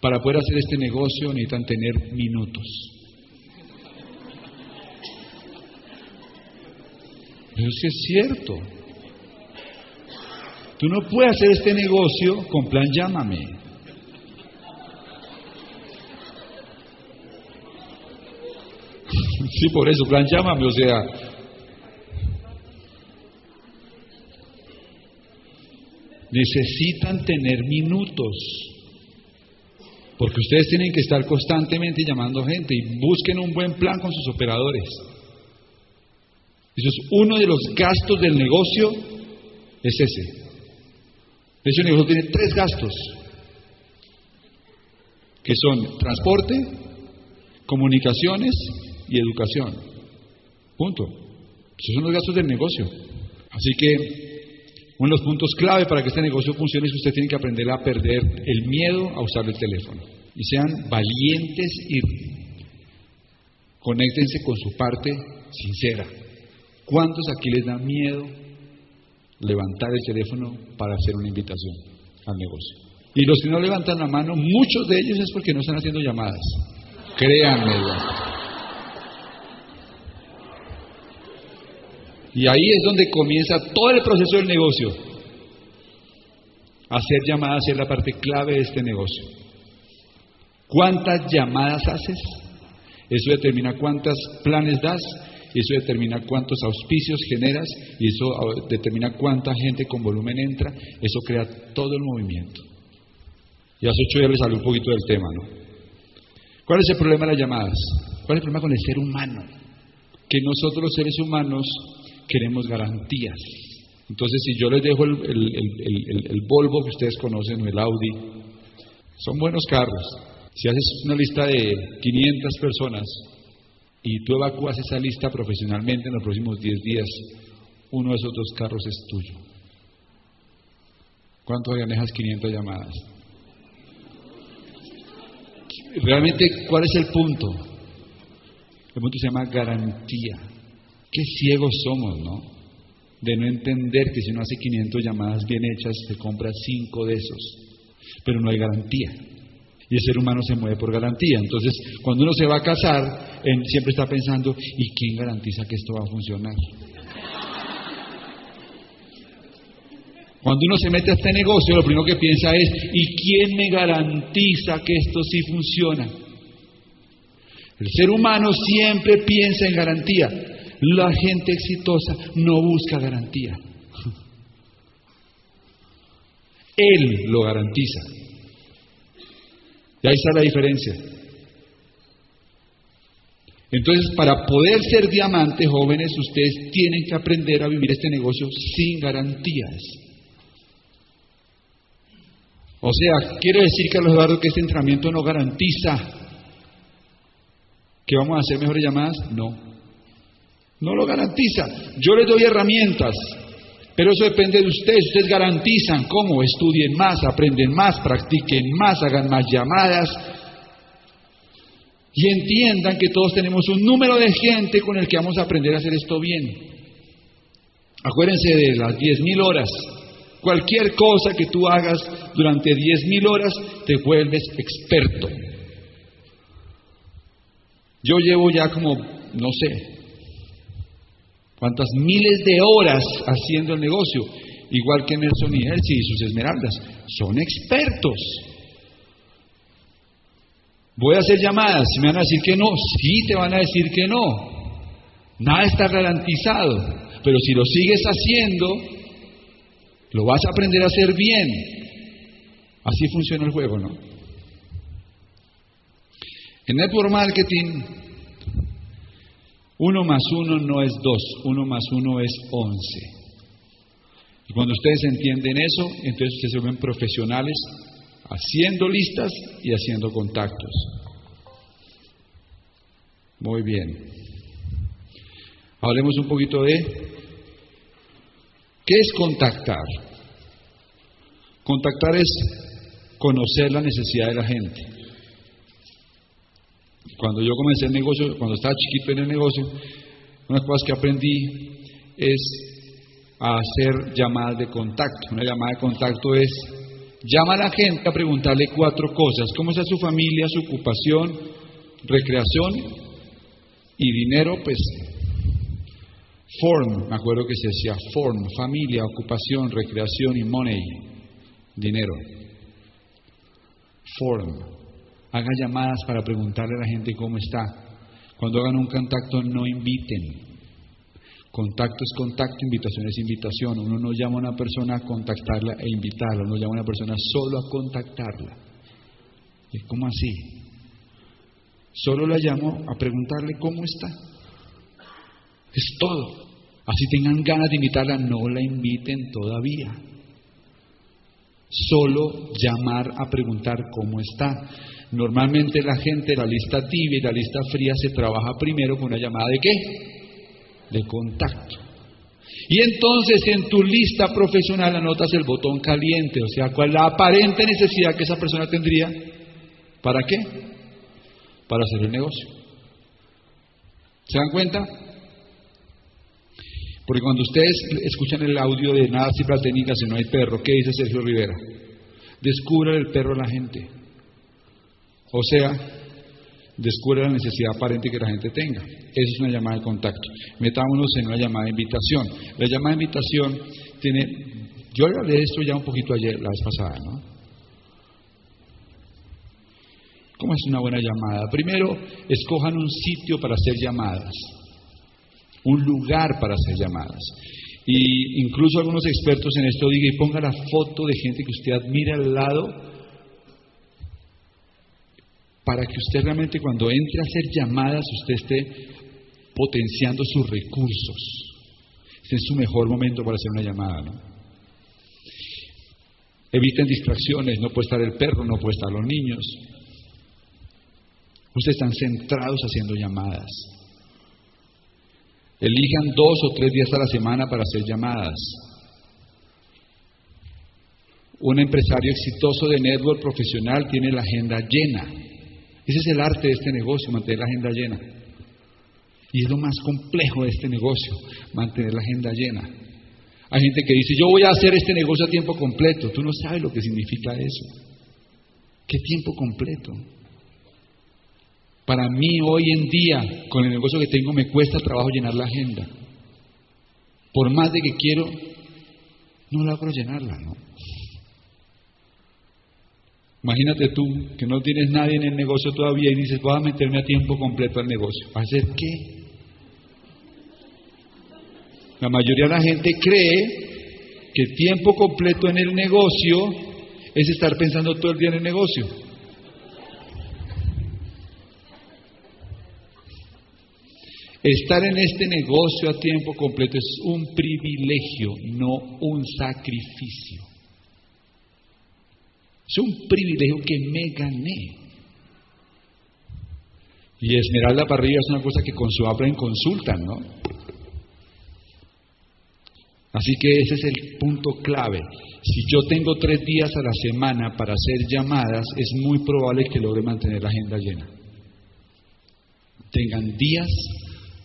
Para poder hacer este negocio necesitan tener minutos. Pero es que es cierto. Tú no puedes hacer este negocio con plan llámame. Sí, por eso, plan, llámame, o sea. Necesitan tener minutos. Porque ustedes tienen que estar constantemente llamando gente y busquen un buen plan con sus operadores. Eso es uno de los gastos del negocio, es ese. Ese negocio tiene tres gastos, que son transporte, comunicaciones y educación. Punto. Esos son los gastos del negocio. Así que uno de los puntos clave para que este negocio funcione es que usted tiene que aprender a perder el miedo a usar el teléfono. Y sean valientes y conéctense con su parte sincera. ¿Cuántos aquí les da miedo levantar el teléfono para hacer una invitación al negocio? Y los que no levantan la mano, muchos de ellos es porque no están haciendo llamadas. Créanme. Y ahí es donde comienza todo el proceso del negocio. Hacer llamadas es la parte clave de este negocio. ¿Cuántas llamadas haces? Eso determina cuántos planes das, eso determina cuántos auspicios generas y eso determina cuánta gente con volumen entra, eso crea todo el movimiento. Y hace ocho días les hablé un poquito del tema, ¿no? ¿Cuál es el problema de las llamadas? ¿Cuál es el problema con el ser humano? Que nosotros los seres humanos queremos garantías. Entonces, si yo les dejo el, el, Volvo que ustedes conocen o el Audi, son buenos carros. Si haces una lista de 500 personas y tú evacúas esa lista profesionalmente en los próximos 10 días, uno de esos dos carros es tuyo. ¿Cuánto ganan esas 500 llamadas? Realmente, ¿cuál es el punto? El punto se llama garantía. Qué ciegos somos, ¿no? De no entender que si uno hace 500 llamadas bien hechas, se compra 5 de esos. Pero no hay garantía. Y el ser humano se mueve por garantía. Entonces, cuando uno se va a casar, siempre está pensando, ¿y quién garantiza que esto va a funcionar? Cuando uno se mete a este negocio, lo primero que piensa es, ¿y quién me garantiza que esto sí funciona? El ser humano siempre piensa en garantía. La gente exitosa no busca garantía. Él lo garantiza. Y ahí está la diferencia. Entonces, para poder ser diamantes jóvenes, ustedes tienen que aprender a vivir este negocio sin garantías. O sea, quiere decir, Carlos Eduardo, que este entrenamiento no garantiza que vamos a hacer mejores llamadas. No, no lo garantiza. Yo les doy herramientas, pero eso depende de ustedes. Ustedes garantizan cómo, estudien más, aprenden más, practiquen más, hagan más llamadas, y entiendan que todos tenemos un número de gente con el que vamos a aprender a hacer esto bien. Acuérdense de las 10.000 horas. Cualquier cosa que tú hagas durante 10.000 horas te vuelves experto. Yo llevo ya como, no sé, cuántas miles de horas haciendo el negocio, igual que Nelson y Elsie y sus esmeraldas. Son expertos. Voy a hacer llamadas, me van a decir que no, sí te van a decir que no. Nada está garantizado, pero si lo sigues haciendo, lo vas a aprender a hacer bien. Así funciona el juego, ¿no? En network marketing, uno más uno no es dos, uno más uno es once. Y cuando ustedes entienden eso, entonces ustedes se vuelven profesionales haciendo listas y haciendo contactos. Muy bien. Hablemos un poquito de qué es contactar. Contactar es conocer la necesidad de la gente. Cuando yo comencé el negocio, cuando estaba chiquito en el negocio, una cosas que aprendí es hacer llamadas de contacto. Una llamada de contacto es Llama a la gente a preguntarle cuatro cosas. ¿Cómo está su familia, su ocupación, recreación y dinero? Pues form, me acuerdo que se decía form, familia, ocupación, recreación y money, dinero. Form. Haga llamadas para preguntarle a la gente cómo está. Cuando hagan un contacto, no inviten. Contacto es contacto, invitación es invitación. Uno no llama a una persona a contactarla e invitarla, uno llama a una persona solo a contactarla. ¿Y cómo así? Solo la llamo a preguntarle cómo está. Es todo. Así tengan ganas de invitarla, no la inviten todavía. Solo llamar a preguntar cómo está. Normalmente la gente, la lista tibia y la lista fría se trabaja primero con una llamada de qué? de contacto. Y entonces en tu lista profesional anotas el botón caliente, o sea, cuál la aparente necesidad que esa persona tendría. ¿Para qué? Para hacer el negocio. ¿Se dan cuenta? Porque cuando ustedes escuchan el audio de Nada si técnica si no hay perro, ¿qué dice Sergio Rivera? Descubra el perro a la gente. O sea, descubre la necesidad aparente que la gente tenga. Esa es una llamada de contacto. Metámonos en una llamada de invitación. La llamada de invitación tiene, yo hablé de esto ya un poquito ayer, la vez pasada, ¿no? ¿Cómo es una buena llamada? Primero, escojan un sitio para hacer llamadas, un lugar para hacer llamadas. Y incluso algunos expertos en esto digan y ponga la foto de gente que usted admira al lado para que usted realmente cuando entre a hacer llamadas usted esté potenciando sus recursos. Este es su mejor momento para hacer una llamada, ¿no? Eviten distracciones, no puede estar el perro, no puede estar los niños. Ustedes están centrados haciendo llamadas. Elijan dos o tres días a la semana para hacer llamadas. Un empresario exitoso de network profesional tiene la agenda llena. Ese es el arte de este negocio, mantener la agenda llena. Y es lo más complejo de este negocio, mantener la agenda llena. Hay gente que dice, yo voy a hacer este negocio a tiempo completo. Tú no sabes lo que significa eso. ¿Qué tiempo completo? Para mí hoy en día, con el negocio que tengo, me cuesta trabajo llenar la agenda. Por más de que quiero, no logro llenarla, ¿no? Imagínate tú que no tienes nadie en el negocio todavía y dices, voy a meterme a tiempo completo al negocio. ¿A hacer qué? La mayoría de la gente cree que tiempo completo en el negocio es estar pensando todo el día en el negocio. Estar en este negocio a tiempo completo es un privilegio, no un sacrificio. Es un privilegio que me gané. Y Esmeralda para arriba es una cosa que con su en consultan, ¿no? Así que ese es el punto clave. Si yo tengo tres días a la semana para hacer llamadas, es muy probable que logre mantener la agenda llena. Tengan días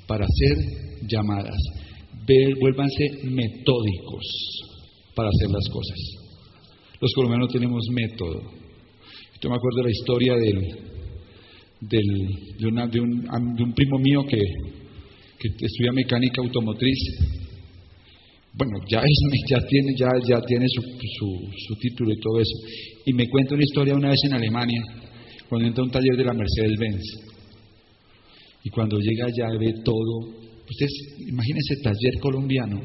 para hacer llamadas. Vuélvanse metódicos para hacer las cosas. Los colombianos tenemos método. Yo me acuerdo de la historia del, de, un, primo mío que, estudia mecánica automotriz. Bueno, ya, ya tiene, ya, ya tiene su, su, título y todo eso. Y me cuenta una historia una vez en Alemania, cuando entra a un taller de la Mercedes-Benz. Y cuando llega allá ve todo. Ustedes imagínense taller colombiano,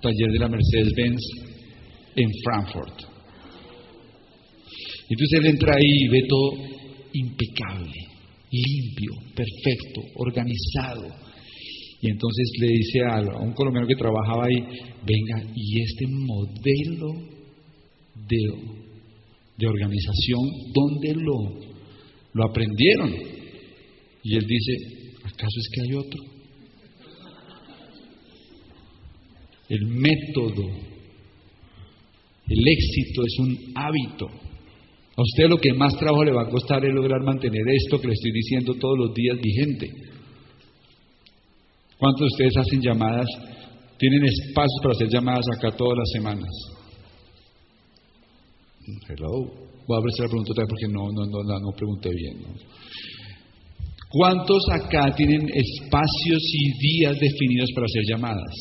taller de la Mercedes-Benz en Frankfurt. Entonces él entra ahí y ve todo impecable, limpio, perfecto, organizado. Y entonces le dice a, un colombiano que trabajaba ahí, venga, ¿y este modelo de, de organización, dónde lo, lo aprendieron? Y él dice, ¿acaso es que hay otro? El método, el éxito es un hábito. A usted lo que más trabajo le va a costar es lograr mantener esto que le estoy diciendo todos los días vigente. ¿Cuántos de ustedes hacen llamadas? ¿Tienen espacios para hacer llamadas acá todas las semanas? Hello. Voy a abrir la pregunta otra vez porque no, no, no, no pregunté bien. ¿Cuántos acá tienen espacios y días definidos para hacer llamadas?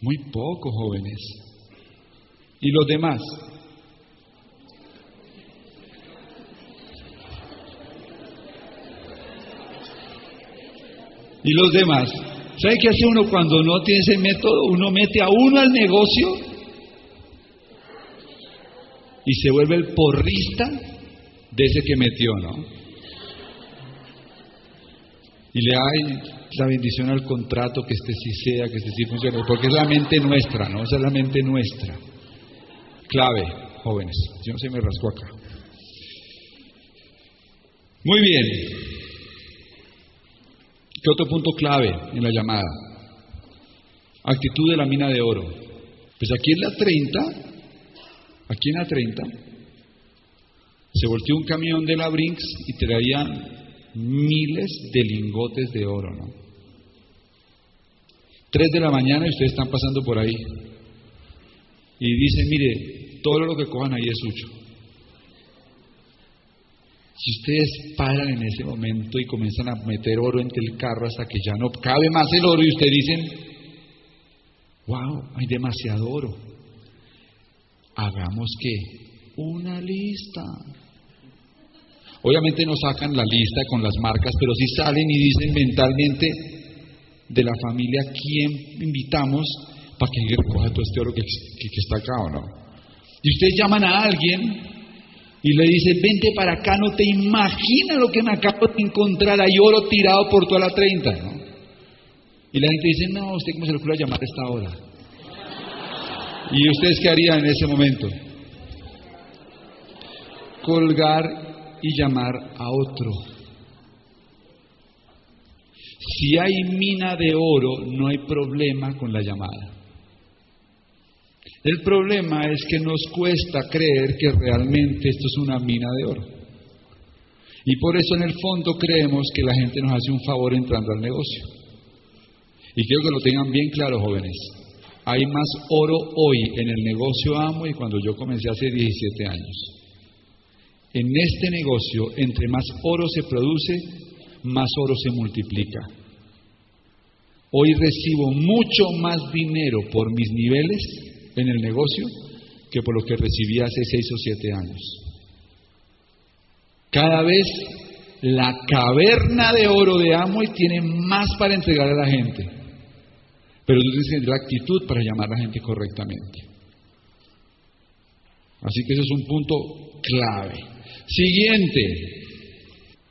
Muy pocos jóvenes. ¿Y los demás? y los demás. ¿Sabe qué hace uno cuando no tiene ese método? Uno mete a uno al negocio y se vuelve el porrista de ese que metió, ¿no? Y le da la bendición al contrato, que este sí sea, que este sí funcione, porque es la mente nuestra, ¿no? Esa es la mente nuestra. Clave, jóvenes. Si no se me rascó acá. Muy bien. ¿Qué otro punto clave en la llamada? Actitud de la mina de oro. Pues aquí en la 30, aquí en la 30, se volteó un camión de la Brinks y traía miles de lingotes de oro, ¿no? Tres de la mañana y ustedes están pasando por ahí. Y dicen, mire, todo lo que cojan ahí es suyo. Si ustedes paran en ese momento y comienzan a meter oro entre el carro hasta que ya no cabe más el oro y ustedes dicen, wow, hay demasiado oro. Hagamos que una lista. Obviamente no sacan la lista con las marcas, pero sí salen y dicen mentalmente de la familia quién invitamos para que recoja todo este oro que, que está acá o no. Y ustedes llaman a alguien y le dice, vente para acá, no te imaginas lo que me acabo de encontrar, hay oro tirado por toda la 30. Y la gente dice, no, usted cómo se le ocurre llamar a esta hora. ¿Y ustedes qué harían en ese momento? Colgar y llamar a otro. Si hay mina de oro, no hay problema con la llamada. El problema es que nos cuesta creer que realmente esto es una mina de oro. Y por eso en el fondo creemos que la gente nos hace un favor entrando al negocio. Y quiero que lo tengan bien claro, jóvenes. Hay más oro hoy en el negocio Amo y cuando yo comencé hace 17 años. En este negocio, entre más oro se produce, más oro se multiplica. Hoy recibo mucho más dinero por mis niveles en el negocio que por lo que recibí hace seis o siete años. Cada vez la caverna de oro de Amway tiene más para entregar a la gente. Pero tú tienes que tener la actitud para llamar a la gente correctamente. Así que ese es un punto clave. Siguiente.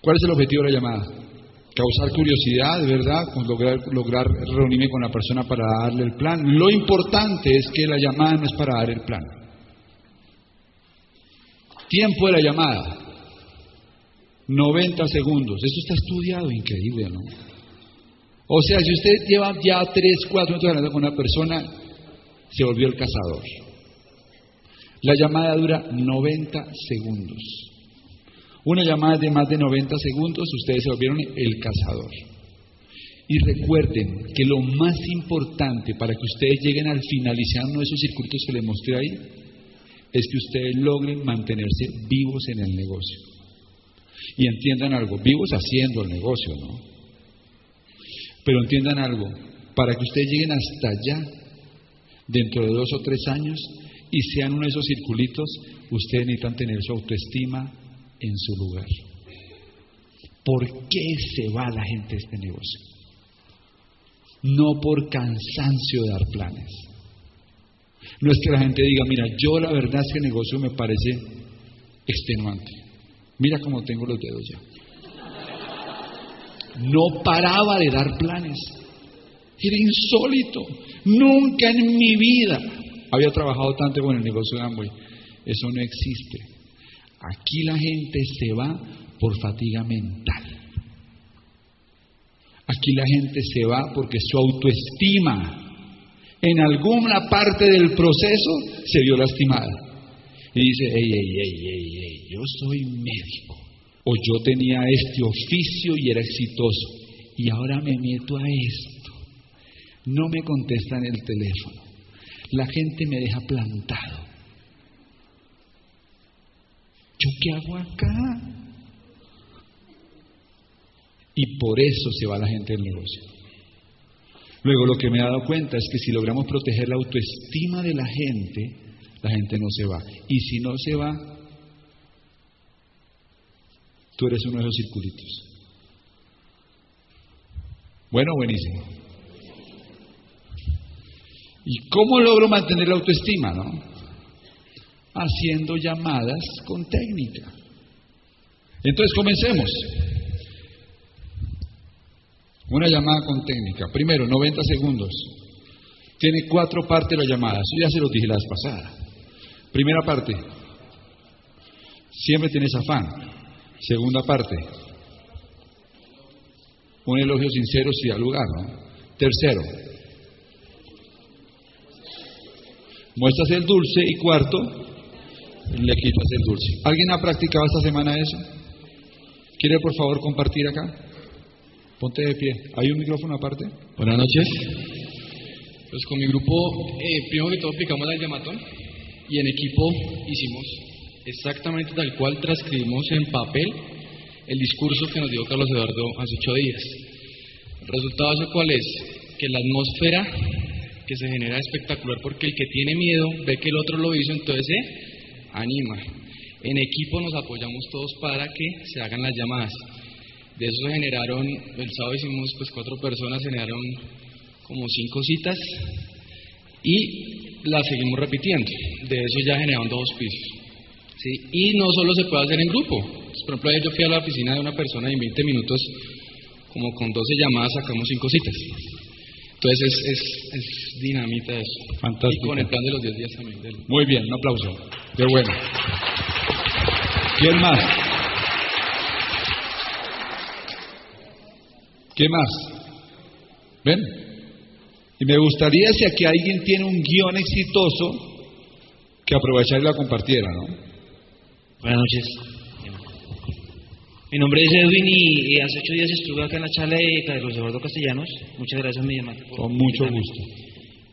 ¿Cuál es el objetivo de la llamada? Causar curiosidad, ¿verdad? Con lograr, lograr reunirme con la persona para darle el plan. Lo importante es que la llamada no es para dar el plan. Tiempo de la llamada. 90 segundos. Eso está estudiado, increíble, ¿no? O sea, si usted lleva ya 3, 4 minutos hablando con una persona, se volvió el cazador. La llamada dura 90 segundos. Una llamada de más de 90 segundos, ustedes se volvieron el cazador. Y recuerden que lo más importante para que ustedes lleguen al finalizar de esos circuitos que les mostré ahí, es que ustedes logren mantenerse vivos en el negocio. Y entiendan algo, vivos haciendo el negocio, ¿no? Pero entiendan algo, para que ustedes lleguen hasta allá, dentro de dos o tres años, y sean uno de esos circulitos, ustedes necesitan tener su autoestima en su lugar. ¿Por qué se va la gente de este negocio? No por cansancio de dar planes. No es que la gente diga, mira, yo la verdad es que el negocio me parece extenuante. Mira cómo tengo los dedos ya. No paraba de dar planes. Era insólito. Nunca en mi vida había trabajado tanto con el negocio de Amway. Eso no existe. Aquí la gente se va por fatiga mental. Aquí la gente se va porque su autoestima en alguna parte del proceso se vio lastimada. Y dice, ey, ey, ey, ey, ey, yo soy médico. O yo tenía este oficio y era exitoso. Y ahora me meto a esto. No me contestan el teléfono. La gente me deja plantado. ¿Yo qué hago acá? Y por eso se va la gente del negocio. Luego lo que me he dado cuenta es que si logramos proteger la autoestima de la gente, la gente no se va. Y si no se va, tú eres uno de esos circulitos. Bueno, buenísimo. ¿Y cómo logro mantener la autoestima, no? Haciendo llamadas con técnica. Entonces comencemos. Una llamada con técnica. Primero, 90 segundos. Tiene cuatro partes la llamada. Eso ya se lo dije la vez pasada. Primera parte. Siempre tienes afán. Segunda parte. Un elogio sincero si da lugar, ¿no? Tercero. Muestras el dulce. Y cuarto, le quitas el dulce. ¿Alguien ha practicado esta semana eso? ¿Quiere por favor compartir acá? Ponte de pie. ¿Hay un micrófono aparte? Buenas noches. Pues con mi grupo, eh, primero que todo aplicamos el llamatón y en equipo hicimos exactamente tal cual transcribimos en papel el discurso que nos dio Carlos Eduardo hace ocho días. El resultado de eso cuál es? Que la atmósfera que se genera es espectacular porque el que tiene miedo ve que el otro lo hizo, entonces se anima. En equipo nos apoyamos todos para que se hagan las llamadas. De eso se generaron, el sábado hicimos pues cuatro personas, generaron como cinco citas y las seguimos repitiendo. De eso ya generaron dos pisos. ¿sí? Y no solo se puede hacer en grupo. Pues, por ejemplo, ayer yo fui a la oficina de una persona y en 20 minutos, como con 12 llamadas, sacamos cinco citas. Entonces es, es, es dinamita eso. Fantástico. Y con el plan de los 10 días también. del- Muy bien, un aplauso. Qué bueno. ¿Quién más? ¿Qué más? ¿Ven? Y me gustaría si aquí alguien tiene un guion exitoso que aprovechar y la compartiera, ¿no? Buenas noches. Mi nombre es Edwin y, y hace ocho días estuve acá en la charla de Carlos Eduardo Castellanos. Muchas gracias, mi llamada. Con mucho gusto.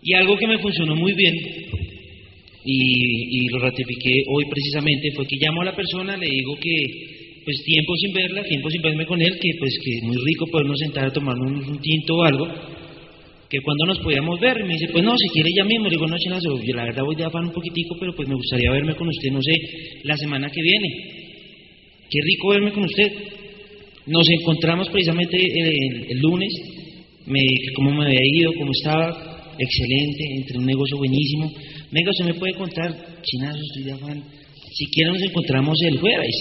Y algo que me funcionó muy bien y, y lo ratifiqué hoy precisamente fue que llamo a la persona, le digo que pues tiempo sin verla, tiempo sin verme con él, que pues que es muy rico podernos sentar a tomar un, un tinto o algo, que cuando nos podíamos ver, y me dice, pues no, si quiere ya mismo, le digo, no, chinazo, yo la verdad voy de afán un poquitico, pero pues me gustaría verme con usted, no sé, la semana que viene. Qué rico verme con usted. Nos encontramos precisamente el, el lunes, me, cómo me había ido, cómo estaba, excelente, entre un negocio buenísimo. Venga, usted me puede contar, chinazo, estoy de afán. Si quiere nos encontramos el jueves.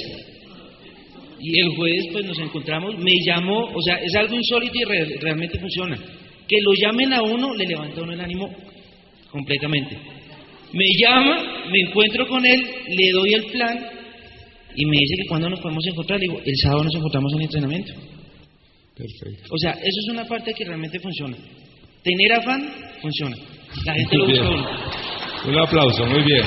Y el jueves pues nos encontramos, me llamó, o sea, es algo insólito y realmente funciona. Que lo llamen a uno le levanta uno el ánimo completamente. Me llama, me encuentro con él, le doy el plan y me dice que cuando nos podemos encontrar, le digo, el sábado nos encontramos en el entrenamiento. Perfecto. O sea, eso es una parte que realmente funciona. Tener afán funciona. La gente lo busca Un aplauso, muy bien.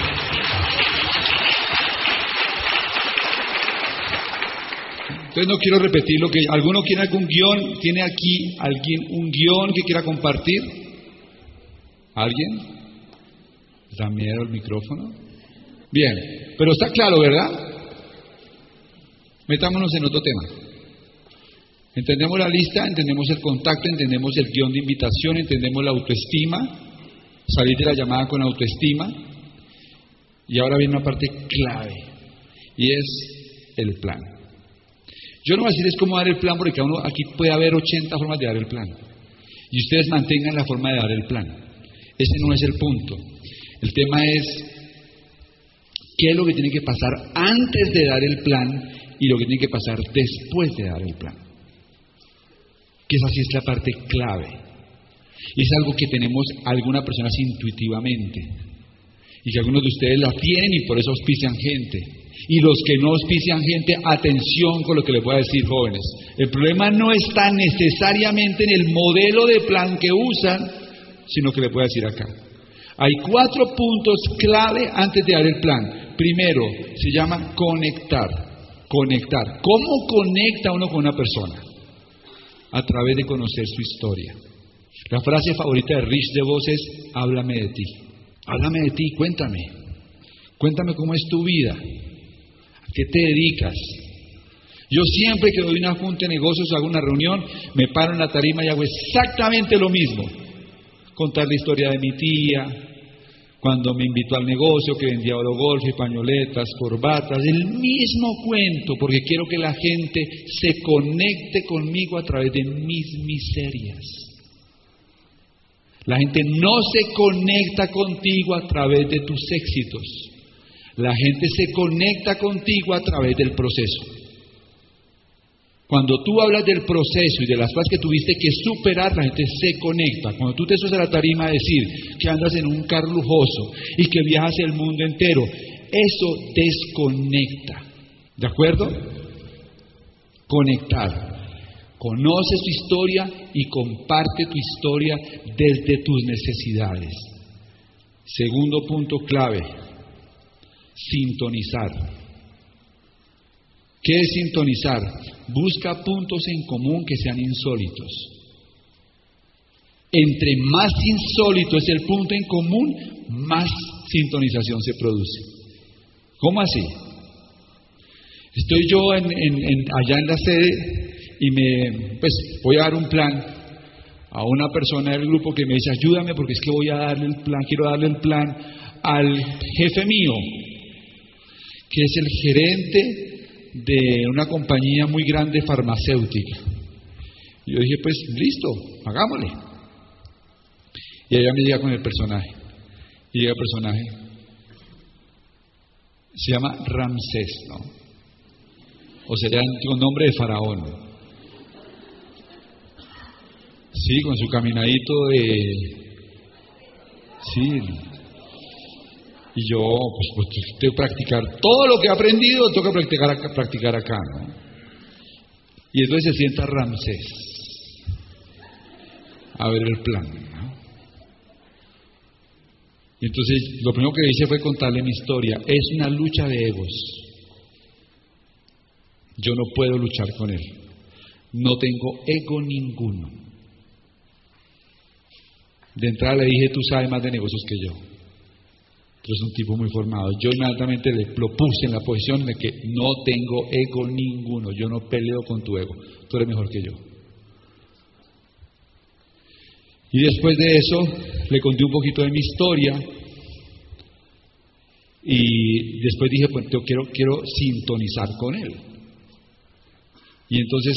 Entonces no quiero repetir lo que... ¿Alguno quiere algún guion? ¿Tiene aquí alguien un guion que quiera compartir? ¿Alguien? ¿Da miedo el micrófono? Bien, pero está claro, ¿verdad? Metámonos en otro tema. Entendemos la lista, entendemos el contacto, entendemos el guion de invitación, entendemos la autoestima, salir de la llamada con autoestima. Y ahora viene una parte clave, y es el plan. Yo no voy a decirles cómo dar el plan, porque aquí puede haber 80 formas de dar el plan. Y ustedes mantengan la forma de dar el plan. Ese no es el punto. El tema es qué es lo que tiene que pasar antes de dar el plan y lo que tiene que pasar después de dar el plan que esa sí es la parte clave. Es algo que tenemos algunas personas intuitivamente. Y que algunos de ustedes la tienen y por eso auspician gente. Y los que no auspician gente, atención con lo que les voy a decir, jóvenes. El problema no está necesariamente en el modelo de plan que usan, sino que les voy a decir acá. Hay cuatro puntos clave antes de dar el plan. Primero, se llama conectar. Conectar. ¿Cómo conecta uno con una persona? a través de conocer su historia. La frase favorita de Rich DeVos es, háblame de ti. Háblame de ti, cuéntame. Cuéntame cómo es tu vida. ¿A qué te dedicas? Yo siempre que doy una junta de negocios, hago una reunión, me paro en la tarima y hago exactamente lo mismo. Contar la historia de mi tía, cuando me invitó al negocio que vendía oro golf pañoletas, corbatas, el mismo cuento, porque quiero que la gente se conecte conmigo a través de mis miserias. La gente no se conecta contigo a través de tus éxitos. La gente se conecta contigo a través del proceso. Cuando tú hablas del proceso y de las cosas que tuviste que superar, la gente se conecta. Cuando tú te subes a la tarima a decir que andas en un carro lujoso y que viajas el mundo entero, eso desconecta. ¿De acuerdo? Conectar. Conoce su historia y comparte tu historia desde tus necesidades. Segundo punto clave, sintonizar. ¿Qué es sintonizar? Busca puntos en común que sean insólitos. Entre más insólito es el punto en común, más sintonización se produce. ¿Cómo así? Estoy yo allá en la sede y me, pues voy a dar un plan a una persona del grupo que me dice, ayúdame porque es que voy a darle el plan, quiero darle el plan al jefe mío, que es el gerente de una compañía muy grande farmacéutica. Y yo dije, pues listo, hagámosle. Y ella me llega con el personaje. Y llega el personaje. Se llama Ramsés, ¿no? O sería un nombre de faraón. Sí, con su caminadito de... Sí, y yo, pues, pues tengo que practicar todo lo que he aprendido, tengo que practicar, practicar acá, ¿no? Y entonces se sienta Ramsés a ver el plan. Y entonces lo primero que hice fue contarle mi historia. Es una lucha de egos. Yo no puedo luchar con él. No tengo ego ninguno. De entrada le dije, tú sabes más de negocios que yo es un tipo muy formado. Yo inmediatamente le lo puse en la posición de que no tengo ego ninguno, yo no peleo con tu ego, tú eres mejor que yo. Y después de eso le conté un poquito de mi historia y después dije, pues yo quiero, quiero sintonizar con él. Y entonces,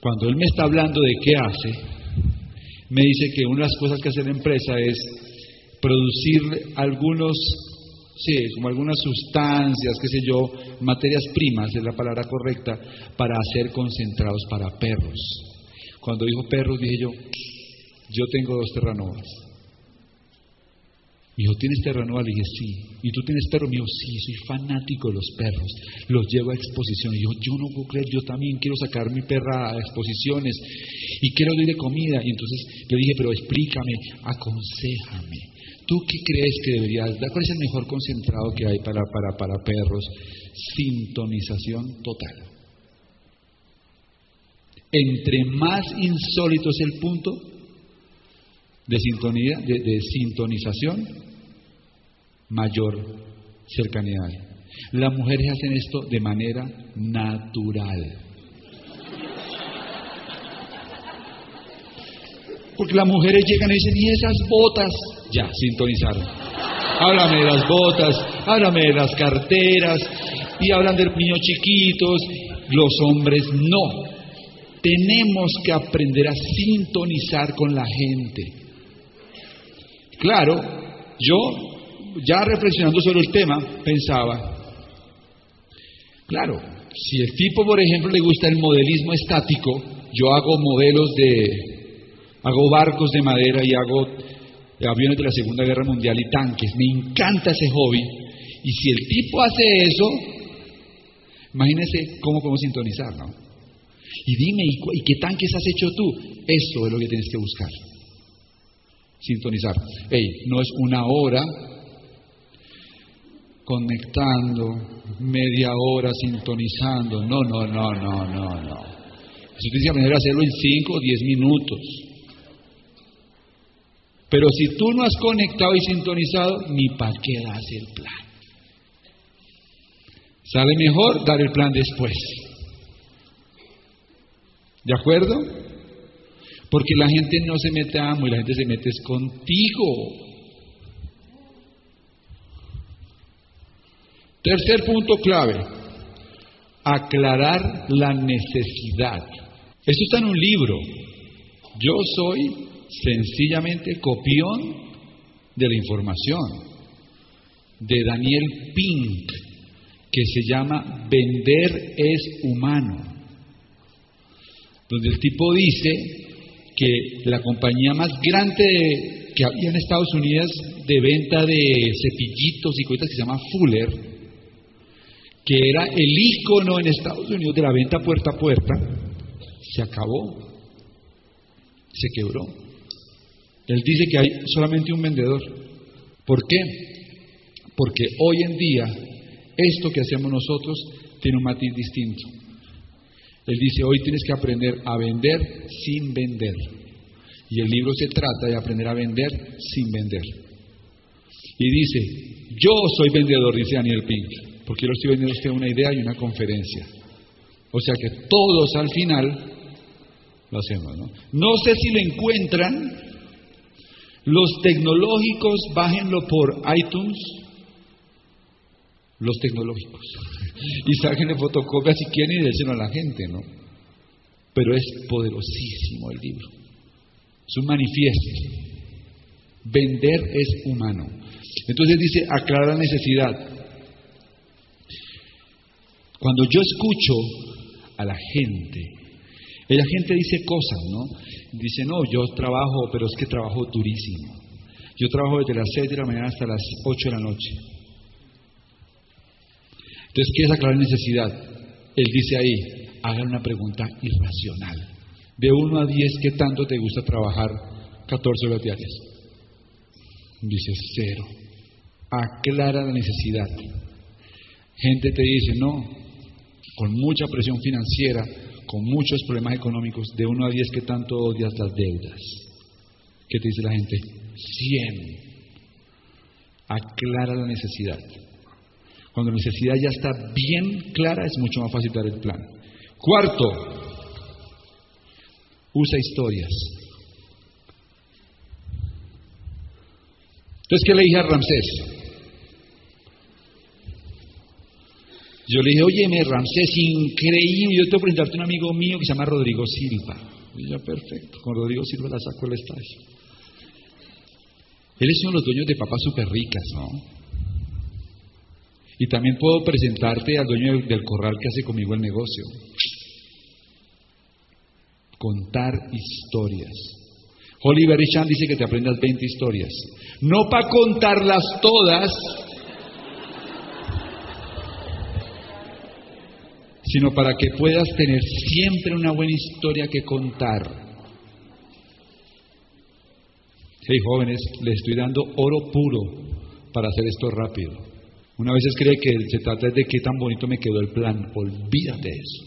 cuando él me está hablando de qué hace, me dice que una de las cosas que hace la empresa es producir algunos Sí, como algunas sustancias, qué sé yo, materias primas es la palabra correcta, para hacer concentrados para perros. Cuando dijo perros, dije yo, yo tengo dos terranovas. Dijo, ¿tienes terranova? Le dije, sí. ¿Y tú tienes perros? Me dijo, sí, soy fanático de los perros. Los llevo a exposición. Y yo, yo no puedo creer, yo también quiero sacar mi perra a exposiciones y quiero darle comida. Y entonces le dije, pero explícame, aconsejame. ¿Tú qué crees que deberías dar? ¿Cuál es el mejor concentrado que hay para, para, perros? Sintonización total. Entre más insólito es el punto de, sintonía, de, sintonización, mayor cercanía. Las mujeres hacen esto de manera natural. Porque las mujeres llegan y dicen, ¿y esas botas? Ya, sintonizaron. Háblame de las botas, háblame de las carteras, y hablan de niños chiquitos. Los hombres no. Tenemos que aprender a sintonizar con la gente. Claro, yo ya reflexionando sobre el tema, pensaba, claro, si el tipo, por ejemplo, le gusta el modelismo estático, yo hago modelos de, hago barcos de madera y hago aviones de la Segunda Guerra Mundial y tanques, me encanta ese hobby, y si el tipo hace eso, imagínese cómo podemos sintonizar, ¿no? Y dime, ¿y qué tanques has hecho tú? Eso es lo que tienes que buscar. Sintonizar. Hey, no es una hora conectando, media hora sintonizando. No, no, no, no, no, no. Eso tienes que aprender a hacerlo en 5 o 10 minutos. Pero si tú no has conectado y sintonizado, ni para qué das el plan. Sale mejor dar el plan después. ¿De acuerdo? Porque la gente no se mete a amo y la gente se mete contigo. Tercer punto clave, aclarar la necesidad. Esto está en un libro. Yo soy sencillamente copión de la información de Daniel Pink, que se llama Vender es humano, donde el tipo dice que la compañía más grande que había en Estados Unidos de venta de cepillitos y cosas que se llama Fuller, que era el icono en Estados Unidos de la venta puerta a puerta, se acabó, se quebró. Él dice que hay solamente un vendedor. ¿Por qué? Porque hoy en día esto que hacemos nosotros tiene un matiz distinto. Él dice, hoy tienes que aprender a vender sin vender. Y el libro se trata de aprender a vender sin vender. Y dice, yo soy vendedor, dice Daniel Pink porque yo le estoy vendiendo usted una idea y una conferencia. O sea que todos al final lo hacemos, ¿no? No sé si lo encuentran. Los tecnológicos, bájenlo por iTunes. Los tecnológicos. Y sáquenle fotocopia si quieren y déselo a la gente, ¿no? Pero es poderosísimo el libro. Es un manifiesto. Vender es humano. Entonces dice, aclara la necesidad. Cuando yo escucho a la gente, la gente dice cosas, ¿no? Dice, no, yo trabajo, pero es que trabajo durísimo. Yo trabajo desde las 6 de la mañana hasta las 8 de la noche. Entonces, ¿qué es aclarar necesidad? Él dice ahí, hagan una pregunta irracional. De 1 a 10, ¿qué tanto te gusta trabajar 14 horas diarias? Dice, cero. Aclara la necesidad. Gente te dice, no, con mucha presión financiera, con muchos problemas económicos, de 1 a 10, ¿qué tanto odias las deudas? ¿Qué te dice la gente? 100. Aclara la necesidad. Cuando la necesidad ya está bien clara, es mucho más fácil dar el plan. Cuarto, usa historias. Entonces, ¿qué le dije a Ramsés? Yo le dije, oye, me Ramsés, increíble, yo tengo que presentarte a un amigo mío que se llama Rodrigo Silva. Y perfecto, con Rodrigo Silva la saco el estadio. Él es uno de los dueños de papas súper ricas, ¿no? Y también puedo presentarte al dueño del, corral que hace conmigo el negocio. Contar historias. Oliver Richard dice que te aprendas 20 historias. No para contarlas todas, sino para que puedas tener siempre una buena historia que contar. Hey jóvenes, les estoy dando oro puro para hacer esto rápido. Una vez cree que se trata de qué tan bonito me quedó el plan. Olvídate de eso.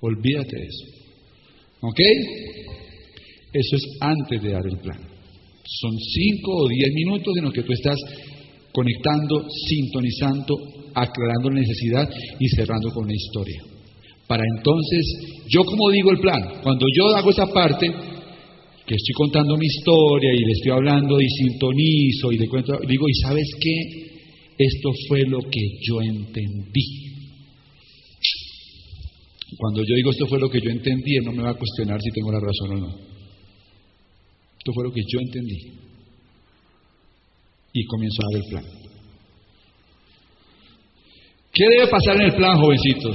Olvídate de eso. ¿Ok? Eso es antes de dar el plan. Son cinco o diez minutos en los que tú estás conectando, sintonizando, aclarando la necesidad y cerrando con una historia. Para entonces, yo como digo el plan, cuando yo hago esa parte, que estoy contando mi historia y le estoy hablando y sintonizo y le cuento, digo, ¿y sabes qué? Esto fue lo que yo entendí. Cuando yo digo esto fue lo que yo entendí, él no me va a cuestionar si tengo la razón o no. Esto fue lo que yo entendí. Y comienzo a dar el plan. ¿Qué debe pasar en el plan, jovencitos?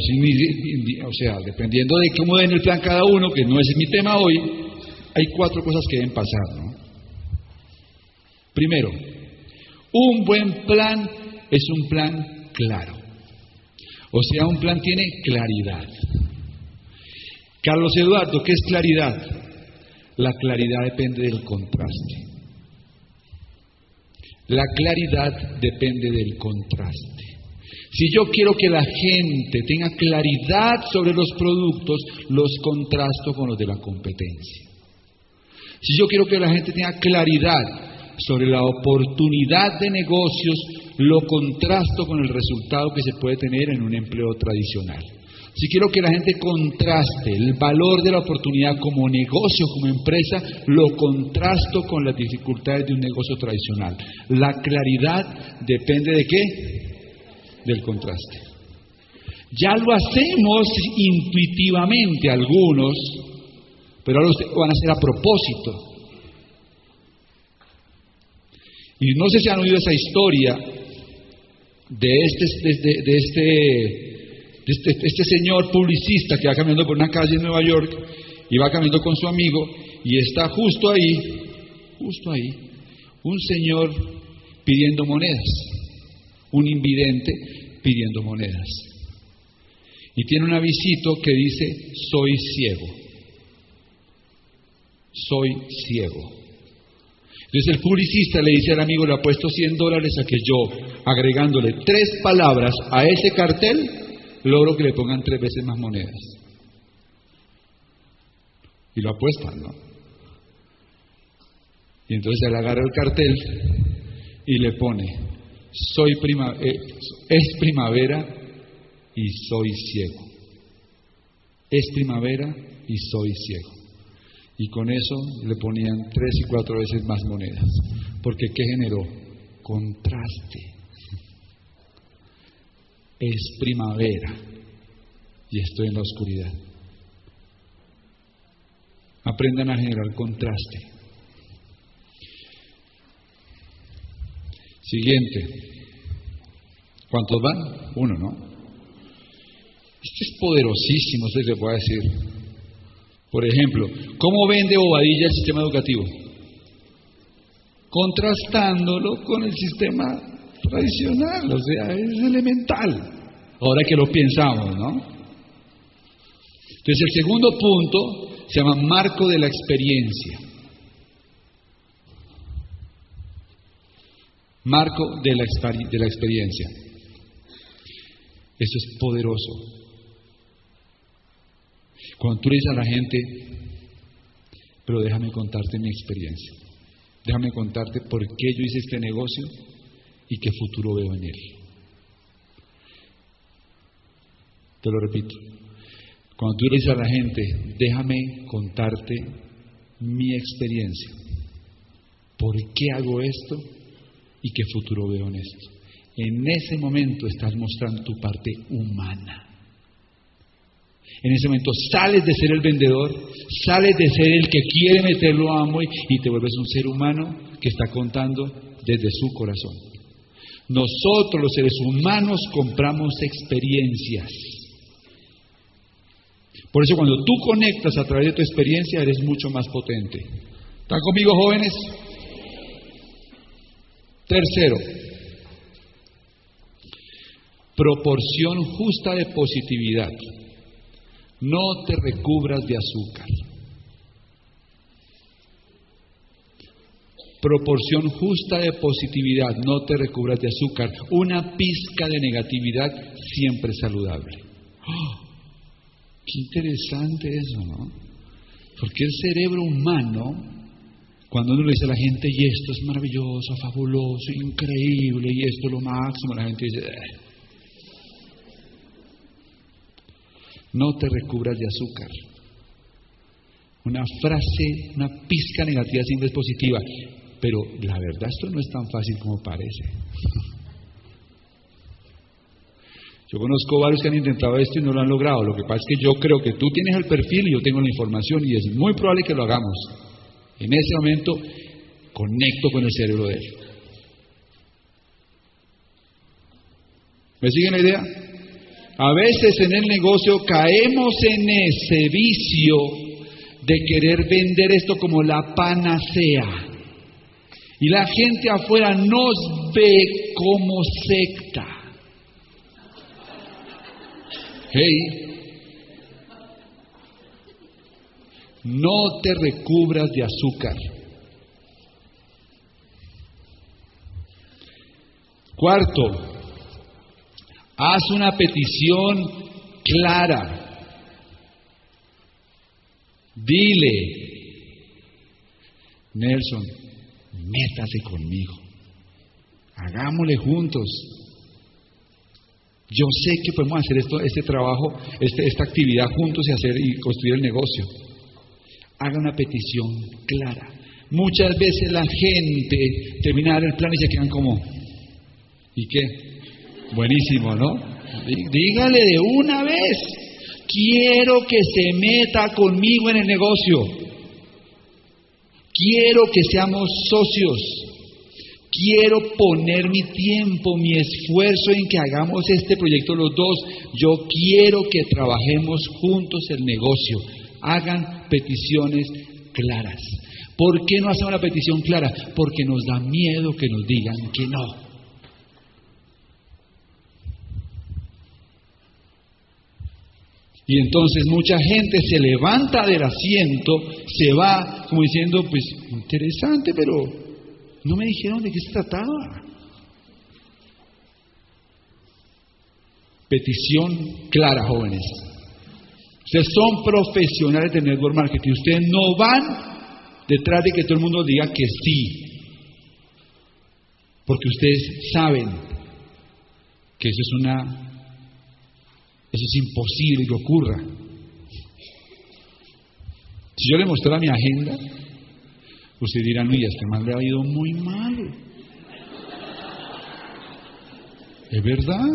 O sea, dependiendo de cómo den el plan cada uno, que no es mi tema hoy, hay cuatro cosas que deben pasar. ¿no? Primero, un buen plan es un plan claro. O sea, un plan tiene claridad. Carlos Eduardo, ¿qué es claridad? La claridad depende del contraste. La claridad depende del contraste. Si yo quiero que la gente tenga claridad sobre los productos, los contrasto con los de la competencia. Si yo quiero que la gente tenga claridad sobre la oportunidad de negocios, lo contrasto con el resultado que se puede tener en un empleo tradicional. Si quiero que la gente contraste el valor de la oportunidad como negocio, como empresa, lo contrasto con las dificultades de un negocio tradicional. La claridad depende de qué? Del contraste. Ya lo hacemos intuitivamente algunos, pero ahora ustedes van a hacer a propósito. Y no sé si han oído esa historia de este, de, de este este, este, señor publicista que va caminando por una calle en Nueva York y va caminando con su amigo y está justo ahí, justo ahí, un señor pidiendo monedas, un invidente pidiendo monedas. Y tiene un avisito que dice, soy ciego, soy ciego. Entonces el publicista le dice al amigo, le ha puesto 100 dólares a que yo, agregándole tres palabras a ese cartel, logro que le pongan tres veces más monedas. Y lo apuestan, ¿no? Y entonces él agarra el cartel y le pone, soy prima eh, es primavera y soy ciego. Es primavera y soy ciego. Y con eso le ponían tres y cuatro veces más monedas. Porque ¿qué generó? Contraste es primavera y estoy en la oscuridad. Aprendan a generar contraste. Siguiente. ¿Cuántos van? Uno, ¿no? Este es poderosísimo, se le puede decir. Por ejemplo, ¿cómo vende Bobadilla el sistema educativo? Contrastándolo con el sistema tradicional, o sea, es elemental. Ahora que lo pensamos, ¿no? Entonces el segundo punto se llama marco de la experiencia. Marco de la, de la experiencia. Eso es poderoso. Cuando tú le dices a la gente, pero déjame contarte mi experiencia. Déjame contarte por qué yo hice este negocio y qué futuro veo en él. Te lo repito. Cuando tú le dices a la gente, déjame contarte mi experiencia, por qué hago esto y qué futuro veo en esto. En ese momento estás mostrando tu parte humana. En ese momento sales de ser el vendedor, sales de ser el que quiere meterlo a amo y te vuelves un ser humano que está contando desde su corazón. Nosotros los seres humanos compramos experiencias. Por eso cuando tú conectas a través de tu experiencia eres mucho más potente. ¿Están conmigo jóvenes? Tercero, proporción justa de positividad. No te recubras de azúcar. Proporción justa de positividad, no te recubras de azúcar. Una pizca de negatividad siempre saludable. ¡Oh! Qué interesante eso, ¿no? Porque el cerebro humano, cuando uno le dice a la gente, y esto es maravilloso, fabuloso, increíble, y esto es lo máximo, la gente dice, eh". no te recubras de azúcar. Una frase, una pizca negativa siempre es positiva. Pero la verdad esto no es tan fácil como parece. Yo conozco varios que han intentado esto y no lo han logrado. Lo que pasa es que yo creo que tú tienes el perfil y yo tengo la información y es muy probable que lo hagamos. En ese momento conecto con el cerebro de él. ¿Me siguen la idea? A veces en el negocio caemos en ese vicio de querer vender esto como la panacea. Y la gente afuera nos ve como secta. Hey, no te recubras de azúcar. Cuarto, haz una petición clara. Dile, Nelson, métase conmigo. Hagámosle juntos. Yo sé que podemos hacer esto, este trabajo, este, esta actividad juntos y hacer y construir el negocio. Haga una petición clara. Muchas veces la gente termina el plan y se quedan como, ¿y qué? Buenísimo, ¿no? Dígale de una vez, quiero que se meta conmigo en el negocio. Quiero que seamos socios. Quiero poner mi tiempo, mi esfuerzo en que hagamos este proyecto los dos. Yo quiero que trabajemos juntos el negocio. Hagan peticiones claras. ¿Por qué no hacen una petición clara? Porque nos da miedo que nos digan que no. Y entonces mucha gente se levanta del asiento, se va como diciendo, pues interesante, pero no me dijeron de qué se trataba. Petición clara, jóvenes. Ustedes son profesionales de network marketing. Ustedes no van detrás de que todo el mundo diga que sí. Porque ustedes saben que eso es una eso es imposible que ocurra. Si yo le mostrara mi agenda, usted dirá, no, y a este mal le ha ido muy mal. ¿Es verdad?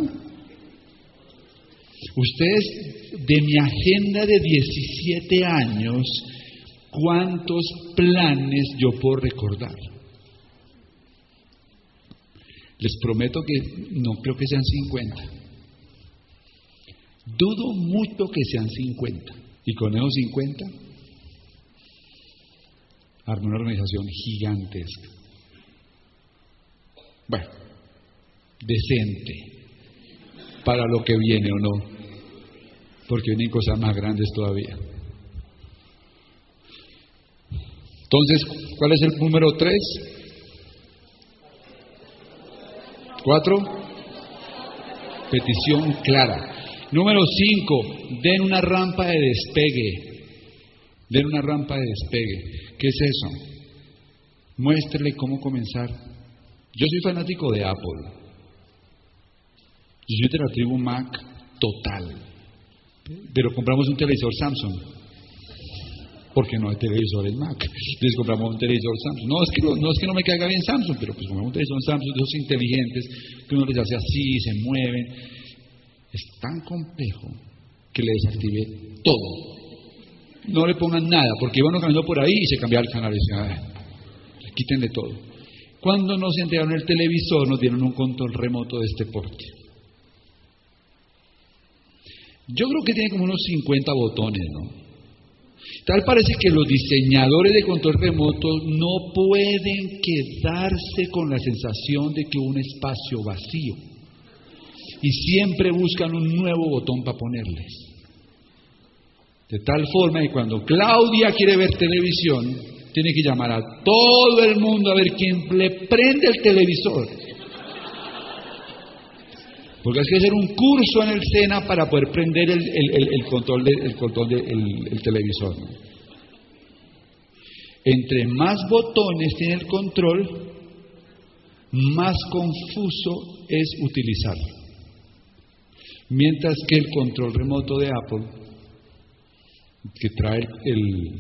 Ustedes, de mi agenda de 17 años, ¿cuántos planes yo puedo recordar? Les prometo que no creo que sean 50. Dudo mucho que sean 50. Y con esos 50, armé una organización gigantesca. Bueno, decente para lo que viene o no, porque vienen cosas más grandes todavía. Entonces, ¿cuál es el número 3? ¿Cuatro? Petición clara. Número cinco, den una rampa de despegue. Den una rampa de despegue. ¿Qué es eso? Muéstrele cómo comenzar. Yo soy fanático de Apple. Yo soy de la tribu Mac total. Pero compramos un televisor Samsung. Porque no hay televisores Mac. Entonces compramos un televisor Samsung. No es que no, es que no me caiga bien Samsung, pero pues compramos un televisor Samsung de esos inteligentes que uno les hace así, se mueven es tan complejo que le desactive todo. No le pongan nada, porque iban caminando por ahí y se cambiaba el canal y decía, quítenle todo. Cuando nos entregaron el televisor, nos dieron un control remoto de este porte. Yo creo que tiene como unos 50 botones, ¿no? Tal parece que los diseñadores de control remoto no pueden quedarse con la sensación de que un espacio vacío. Y siempre buscan un nuevo botón para ponerles. De tal forma que cuando Claudia quiere ver televisión, tiene que llamar a todo el mundo a ver quién le prende el televisor. Porque hay que hacer un curso en el SENA para poder prender el, control del control de, televisor. Entre más botones tiene el control, más confuso es utilizarlo. Mientras que el control remoto de Apple, que trae el,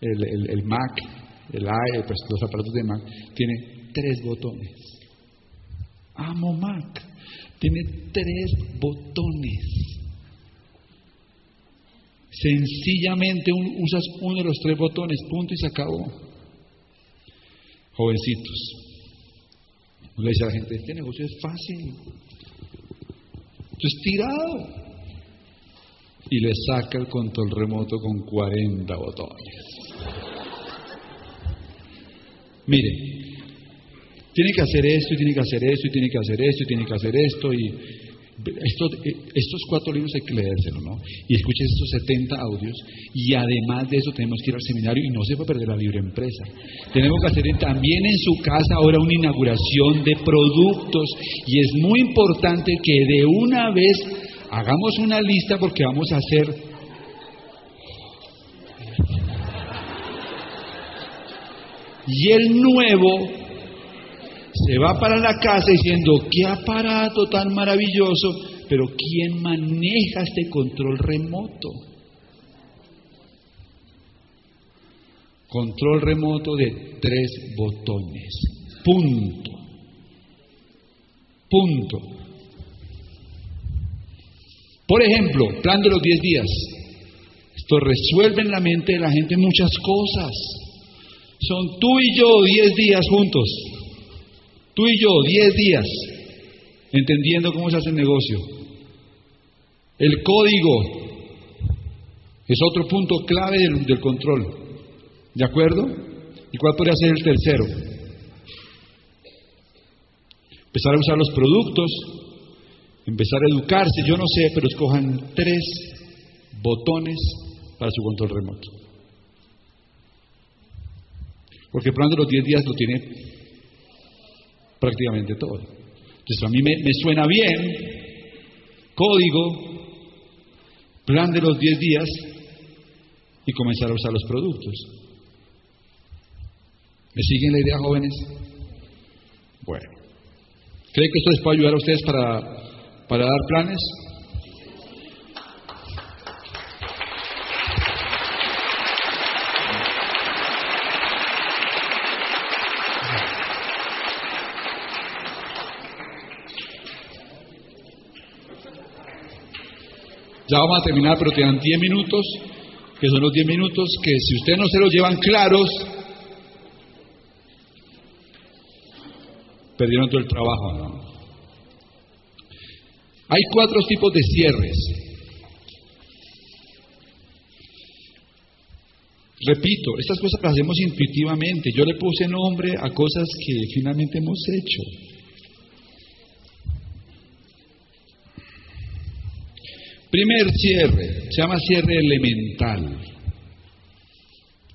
el, Mac, el pues, los aparatos de Mac, tiene tres botones. Amo Mac. Tiene tres botones. Sencillamente usas uno de los tres botones, punto y se acabó. Jovencitos. Le dice a la gente, este negocio es fácil. Esto es tirado. Y le saca el control remoto con 40 botones. Mire, tiene que hacer esto y tiene que hacer esto y tiene que hacer esto y tiene que hacer esto y estos cuatro libros hay que leérselos, ¿no? Y escuchen estos 70 audios y además de eso tenemos que ir al seminario y no se puede perder la libre empresa. Tenemos que hacer también en su casa ahora una inauguración de productos y es muy importante que de una vez hagamos una lista porque vamos a hacer y el nuevo se va para la casa diciendo, qué aparato tan maravilloso, pero ¿quién maneja este control remoto? Control remoto de tres botones. Punto. Punto. Por ejemplo, plan de los 10 días. Esto resuelve en la mente de la gente muchas cosas. Son tú y yo 10 días juntos. Tú y yo, 10 días, entendiendo cómo se hace el negocio. El código es otro punto clave del, control. ¿De acuerdo? ¿Y cuál podría ser el tercero? Empezar a usar los productos, empezar a educarse, yo no sé, pero escojan tres botones para su control remoto. Porque de los 10 días lo tiene prácticamente todo. Entonces a mí me, suena bien, código, plan de los 10 días y comenzar a usar los productos. ¿Me siguen la idea, jóvenes? Bueno, ¿cree que esto les puede ayudar a ustedes para, para dar planes? Ya vamos a terminar, pero quedan 10 minutos, que son los 10 minutos que si ustedes no se los llevan claros, perdieron todo el trabajo. Hay cuatro tipos de cierres. Repito, estas cosas las hacemos intuitivamente. Yo le puse nombre a cosas que finalmente hemos hecho. Primer cierre, se llama cierre elemental.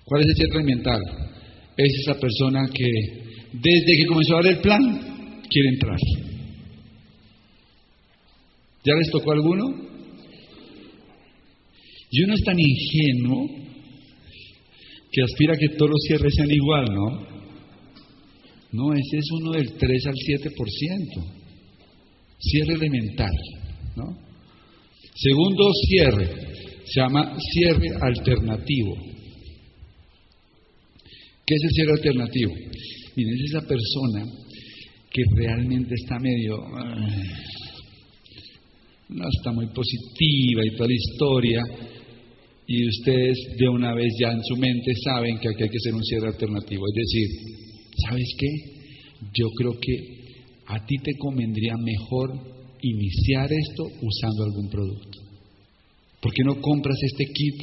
¿Cuál es el cierre elemental? Es esa persona que desde que comenzó a dar el plan quiere entrar. ¿Ya les tocó alguno? Y uno es tan ingenuo que aspira a que todos los cierres sean igual, ¿no? No, ese es uno del 3 al 7%. Cierre elemental, ¿no? Segundo cierre, se llama cierre alternativo. ¿Qué es el cierre alternativo? Miren, es esa persona que realmente está medio... no está muy positiva y toda la historia, y ustedes de una vez ya en su mente saben que aquí hay que hacer un cierre alternativo, es decir, ¿sabes qué? Yo creo que a ti te convendría mejor iniciar esto usando algún producto. ¿Por qué no compras este kit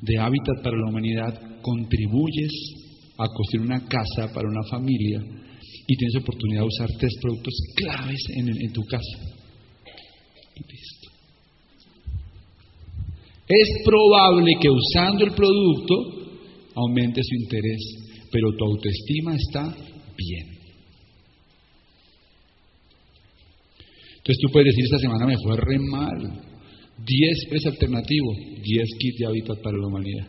de hábitat para la humanidad? Contribuyes a construir una casa para una familia y tienes oportunidad de usar tres productos claves en, tu casa. Y listo. Es probable que usando el producto aumente su interés, pero tu autoestima está bien. Entonces tú puedes decir, esta semana me fue re mal. 10 es alternativo, 10 kits de hábitat para la humanidad.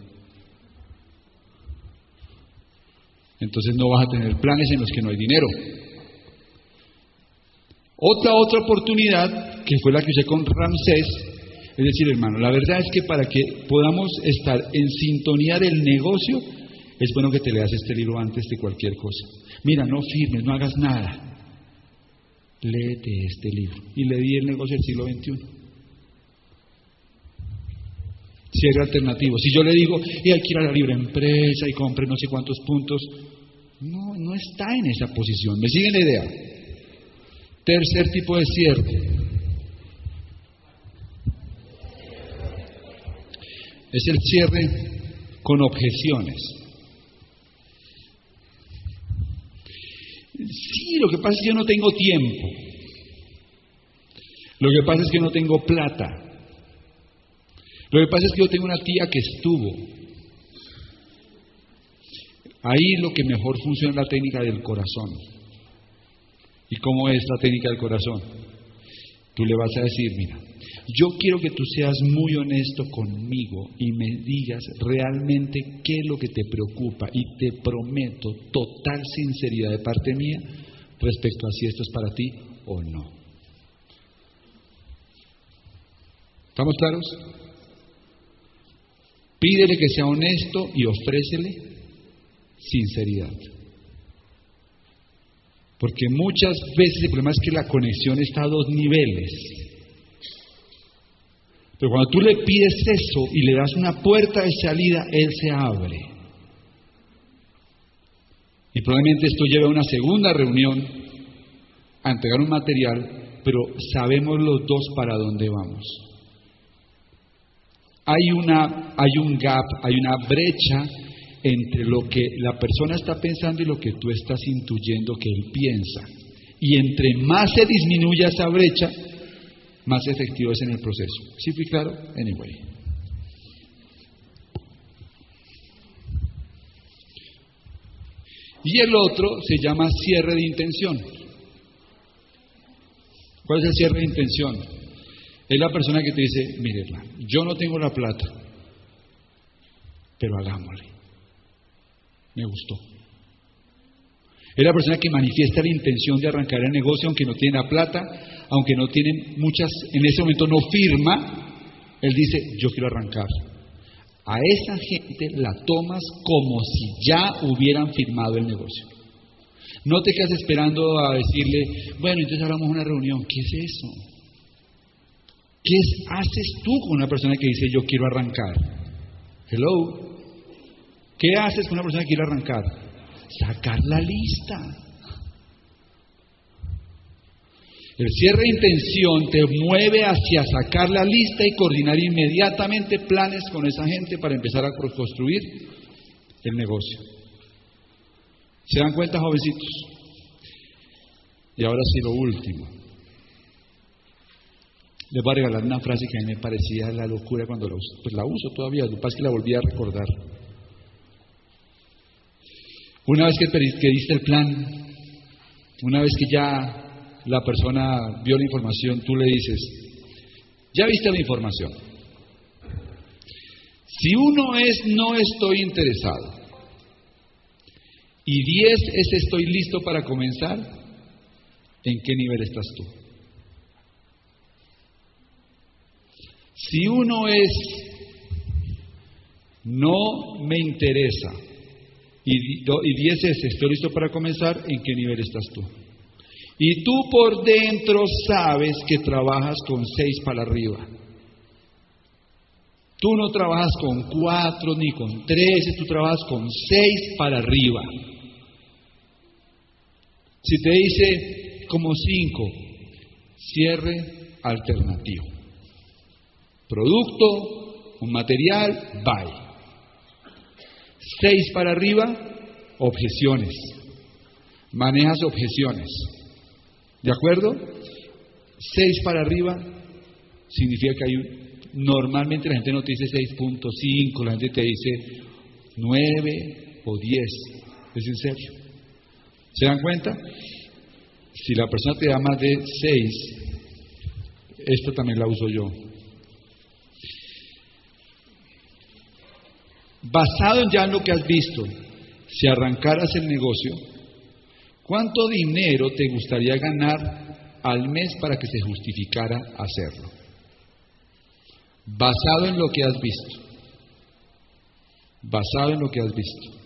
Entonces no vas a tener planes en los que no hay dinero. Otra, otra oportunidad, que fue la que usé con Ramsés, es decir, hermano, la verdad es que para que podamos estar en sintonía del negocio, es bueno que te leas este libro antes de cualquier cosa. Mira, no firmes, no hagas nada. Léete este libro. Y le di el negocio del siglo XXI. Cierre alternativo. Si yo le digo, y hay que ir a la libre empresa y compre no sé cuántos puntos, no, no está en esa posición. ¿Me siguen la idea? Tercer tipo de cierre. Es el cierre con objeciones. Sí, lo que pasa es que yo no tengo tiempo. Lo que pasa es que no tengo plata. Lo que pasa es que yo tengo una tía que estuvo. Ahí lo que mejor funciona es la técnica del corazón. ¿Y cómo es la técnica del corazón? Tú le vas a decir, mira, yo quiero que tú seas muy honesto conmigo y me digas realmente qué es lo que te preocupa y te prometo total sinceridad de parte mía respecto a si esto es para ti o no. ¿Estamos claros? Pídele que sea honesto y ofrécele sinceridad. Porque muchas veces el problema es que la conexión está a dos niveles. Pero cuando tú le pides eso y le das una puerta de salida, Él se abre. Y probablemente esto lleve a una segunda reunión, a entregar un material, pero sabemos los dos para dónde vamos. Hay, una, hay un gap, hay una brecha entre lo que la persona está pensando y lo que tú estás intuyendo que él piensa. Y entre más se disminuya esa brecha, más efectivo es en el proceso. ¿Sí fui claro? Anyway. Y el otro se llama cierre de intención. ¿Cuál es el cierre de intención? Es la persona que te dice, mire, yo no tengo la plata, pero hagámosle. Me gustó. Es la persona que manifiesta la intención de arrancar el negocio, aunque no tiene la plata, aunque no tiene muchas, en ese momento no firma, él dice, yo quiero arrancar. A esa gente la tomas como si ya hubieran firmado el negocio. No te quedas esperando a decirle, bueno, entonces hablamos una reunión. ¿Qué es eso? ¿Qué haces tú con una persona que dice, yo quiero arrancar? Hello. ¿Qué haces con una persona que quiere arrancar? Sacar la lista. El cierre de intención te mueve hacia sacar la lista y coordinar inmediatamente planes con esa gente para empezar a construir el negocio. ¿Se dan cuenta, jovencitos? Y ahora sí, lo último. Les voy a regalar una frase que a mí me parecía la locura cuando la uso. Pues la uso todavía, lo que pasa es que la volví a recordar. Una vez que, que diste el plan, una vez que ya la persona vio la información, tú le dices, ya viste la información. Si uno es no estoy interesado y diez es estoy listo para comenzar, ¿en qué nivel estás tú? Si uno es no me interesa y diez es estoy listo para comenzar, ¿en qué nivel estás tú? Y tú por dentro sabes que trabajas con seis para arriba. Tú no trabajas con cuatro ni con tres, tú trabajas con seis para arriba. Si te dice como cinco, cierre alternativo. Producto, un material, buy. Seis para arriba, objeciones. Manejas objeciones. ¿De acuerdo? Seis para arriba significa que hay un... Normalmente la gente no te dice 6.5, la gente te dice 9 o 10. Es en serio. ¿Se dan cuenta? Si la persona te da más de 6, esta también la uso yo. Basado ya en lo que has visto, si arrancaras el negocio, ¿cuánto dinero te gustaría ganar al mes para que se justificara hacerlo? Basado en lo que has visto. Basado en lo que has visto.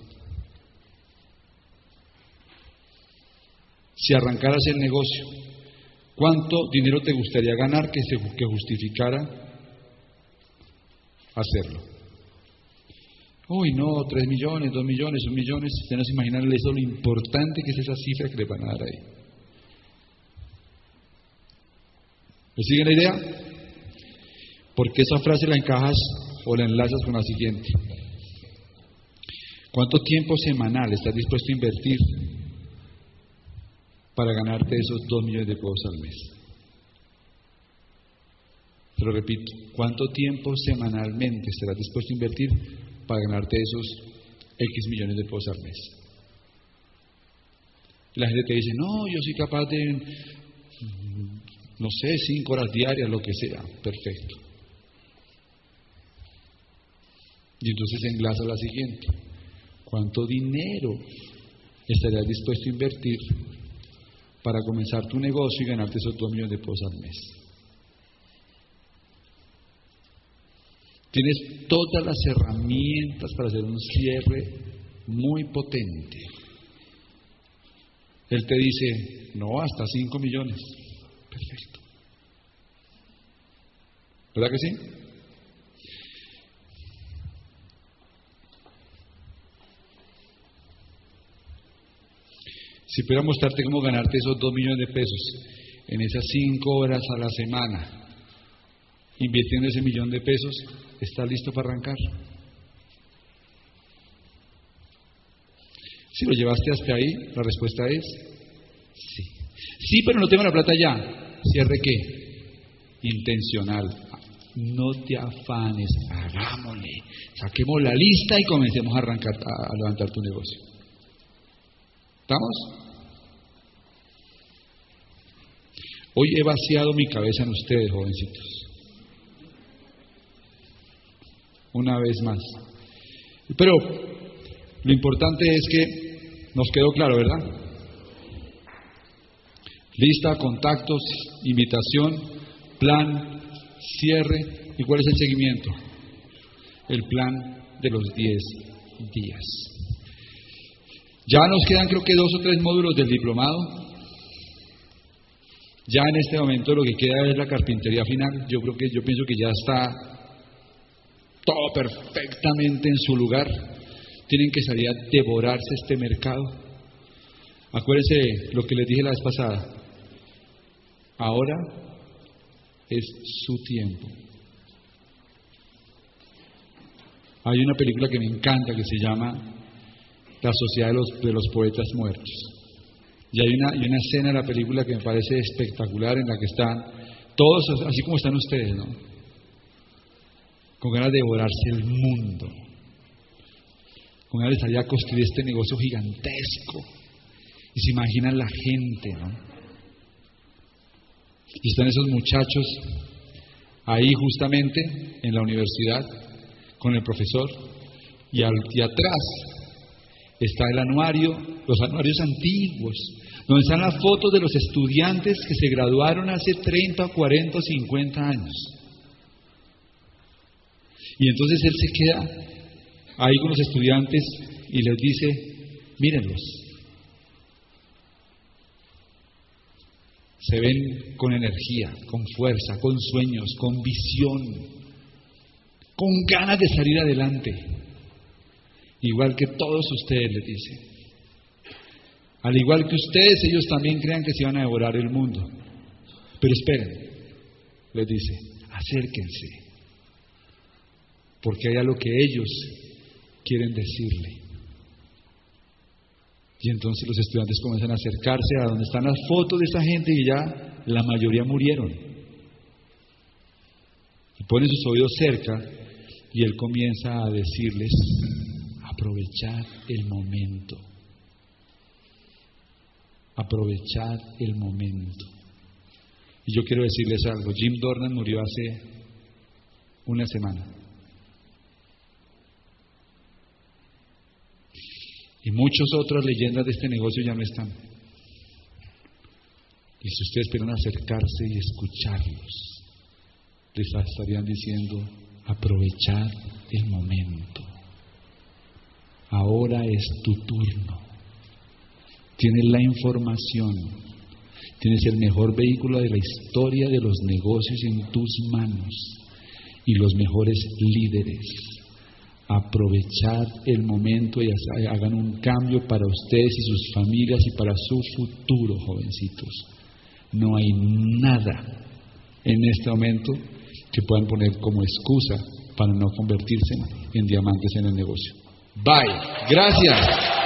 Si arrancaras el negocio, ¿cuánto dinero te gustaría ganar que, se, que justificara hacerlo? Uy, no, tres millones, dos millones, un millones. Ustedes no se imaginan eso, lo importante que es esa cifra que le van a dar ahí. ¿Me siguen la idea? Porque esa frase la encajas o la enlazas con la siguiente. ¿Cuánto tiempo semanal estás dispuesto a invertir para ganarte esos dos millones de pesos al mes? Te lo repito, ¿cuánto tiempo semanalmente estarás dispuesto a invertir para ganarte esos X millones de pesos al mes? La gente te dice, no, yo soy capaz de, no sé, cinco horas diarias, lo que sea. Perfecto. Y entonces enlaza la siguiente. ¿Cuánto dinero estarías dispuesto a invertir para comenzar tu negocio y ganarte esos dos millones de pesos al mes? Tienes todas las herramientas para hacer un cierre muy potente. Él te dice, no, hasta cinco millones. Perfecto. ¿Verdad que sí? Si pudiera mostrarte cómo ganarte esos dos millones de pesos en esas cinco horas a la semana, invirtiendo ese millón de pesos, ¿estás listo para arrancar? Si lo llevaste hasta ahí, la respuesta es sí. Sí, pero no tengo la plata ya. ¿Cierre qué? Intencional. No te afanes, hagámosle. Saquemos la lista y comencemos a arrancar, a levantar tu negocio. ¿Estamos? Hoy he vaciado mi cabeza en ustedes, jovencitos. Una vez más. Pero lo importante es que nos quedó claro, ¿verdad? Lista, contactos, invitación, plan, cierre. ¿Y cuál es el seguimiento? El plan de los 10 días. Ya nos quedan creo que dos o tres módulos del diplomado. Ya en este momento lo que queda es la carpintería final. Yo creo que yo pienso que ya está todo perfectamente en su lugar. Tienen que salir a devorarse este mercado. Acuérdense lo que les dije la vez pasada. Ahora es su tiempo. Hay una película que me encanta que se llama La Sociedad de los, de Poetas Muertos. Y hay una, una escena en la película que me parece espectacular en la que están todos, así como están ustedes, ¿no? Con ganas de devorarse el mundo. Con ganas de salir a construir este negocio gigantesco. Y se imaginan la gente, ¿no? Y están esos muchachos ahí justamente en la universidad con el profesor y, al, y atrás está el anuario, los anuarios antiguos, donde están las fotos de los estudiantes que se graduaron hace 30, 40, 50 años. Y entonces él se queda ahí con los estudiantes y les dice, mírenlos, se ven con energía, con fuerza, con sueños, con visión, con ganas de salir adelante, igual que todos ustedes les dicen. Al igual que ustedes, ellos también crean que se van a devorar el mundo. Pero esperen, les dice, acérquense, porque hay algo que ellos quieren decirle. Y entonces los estudiantes comienzan a acercarse a donde están las fotos de esa gente y ya la mayoría murieron. Y ponen sus oídos cerca y él comienza a decirles, aprovechar el momento. Aprovechar el momento. Y yo quiero decirles algo, Jim Dornan murió hace una semana. Y muchas otras leyendas de este negocio ya no están. Y si ustedes quieren acercarse y escucharlos, les estarían diciendo, aprovechar el momento. Ahora es tu turno. Tienes la información, Tienes el mejor vehículo de la historia de los negocios en tus manos y los mejores líderes. Aprovechar el momento y hagan un cambio para ustedes y sus familias y para su futuro, jovencitos. No hay nada en este momento que puedan poner como excusa para no convertirse en diamantes en el negocio. Bye. Gracias.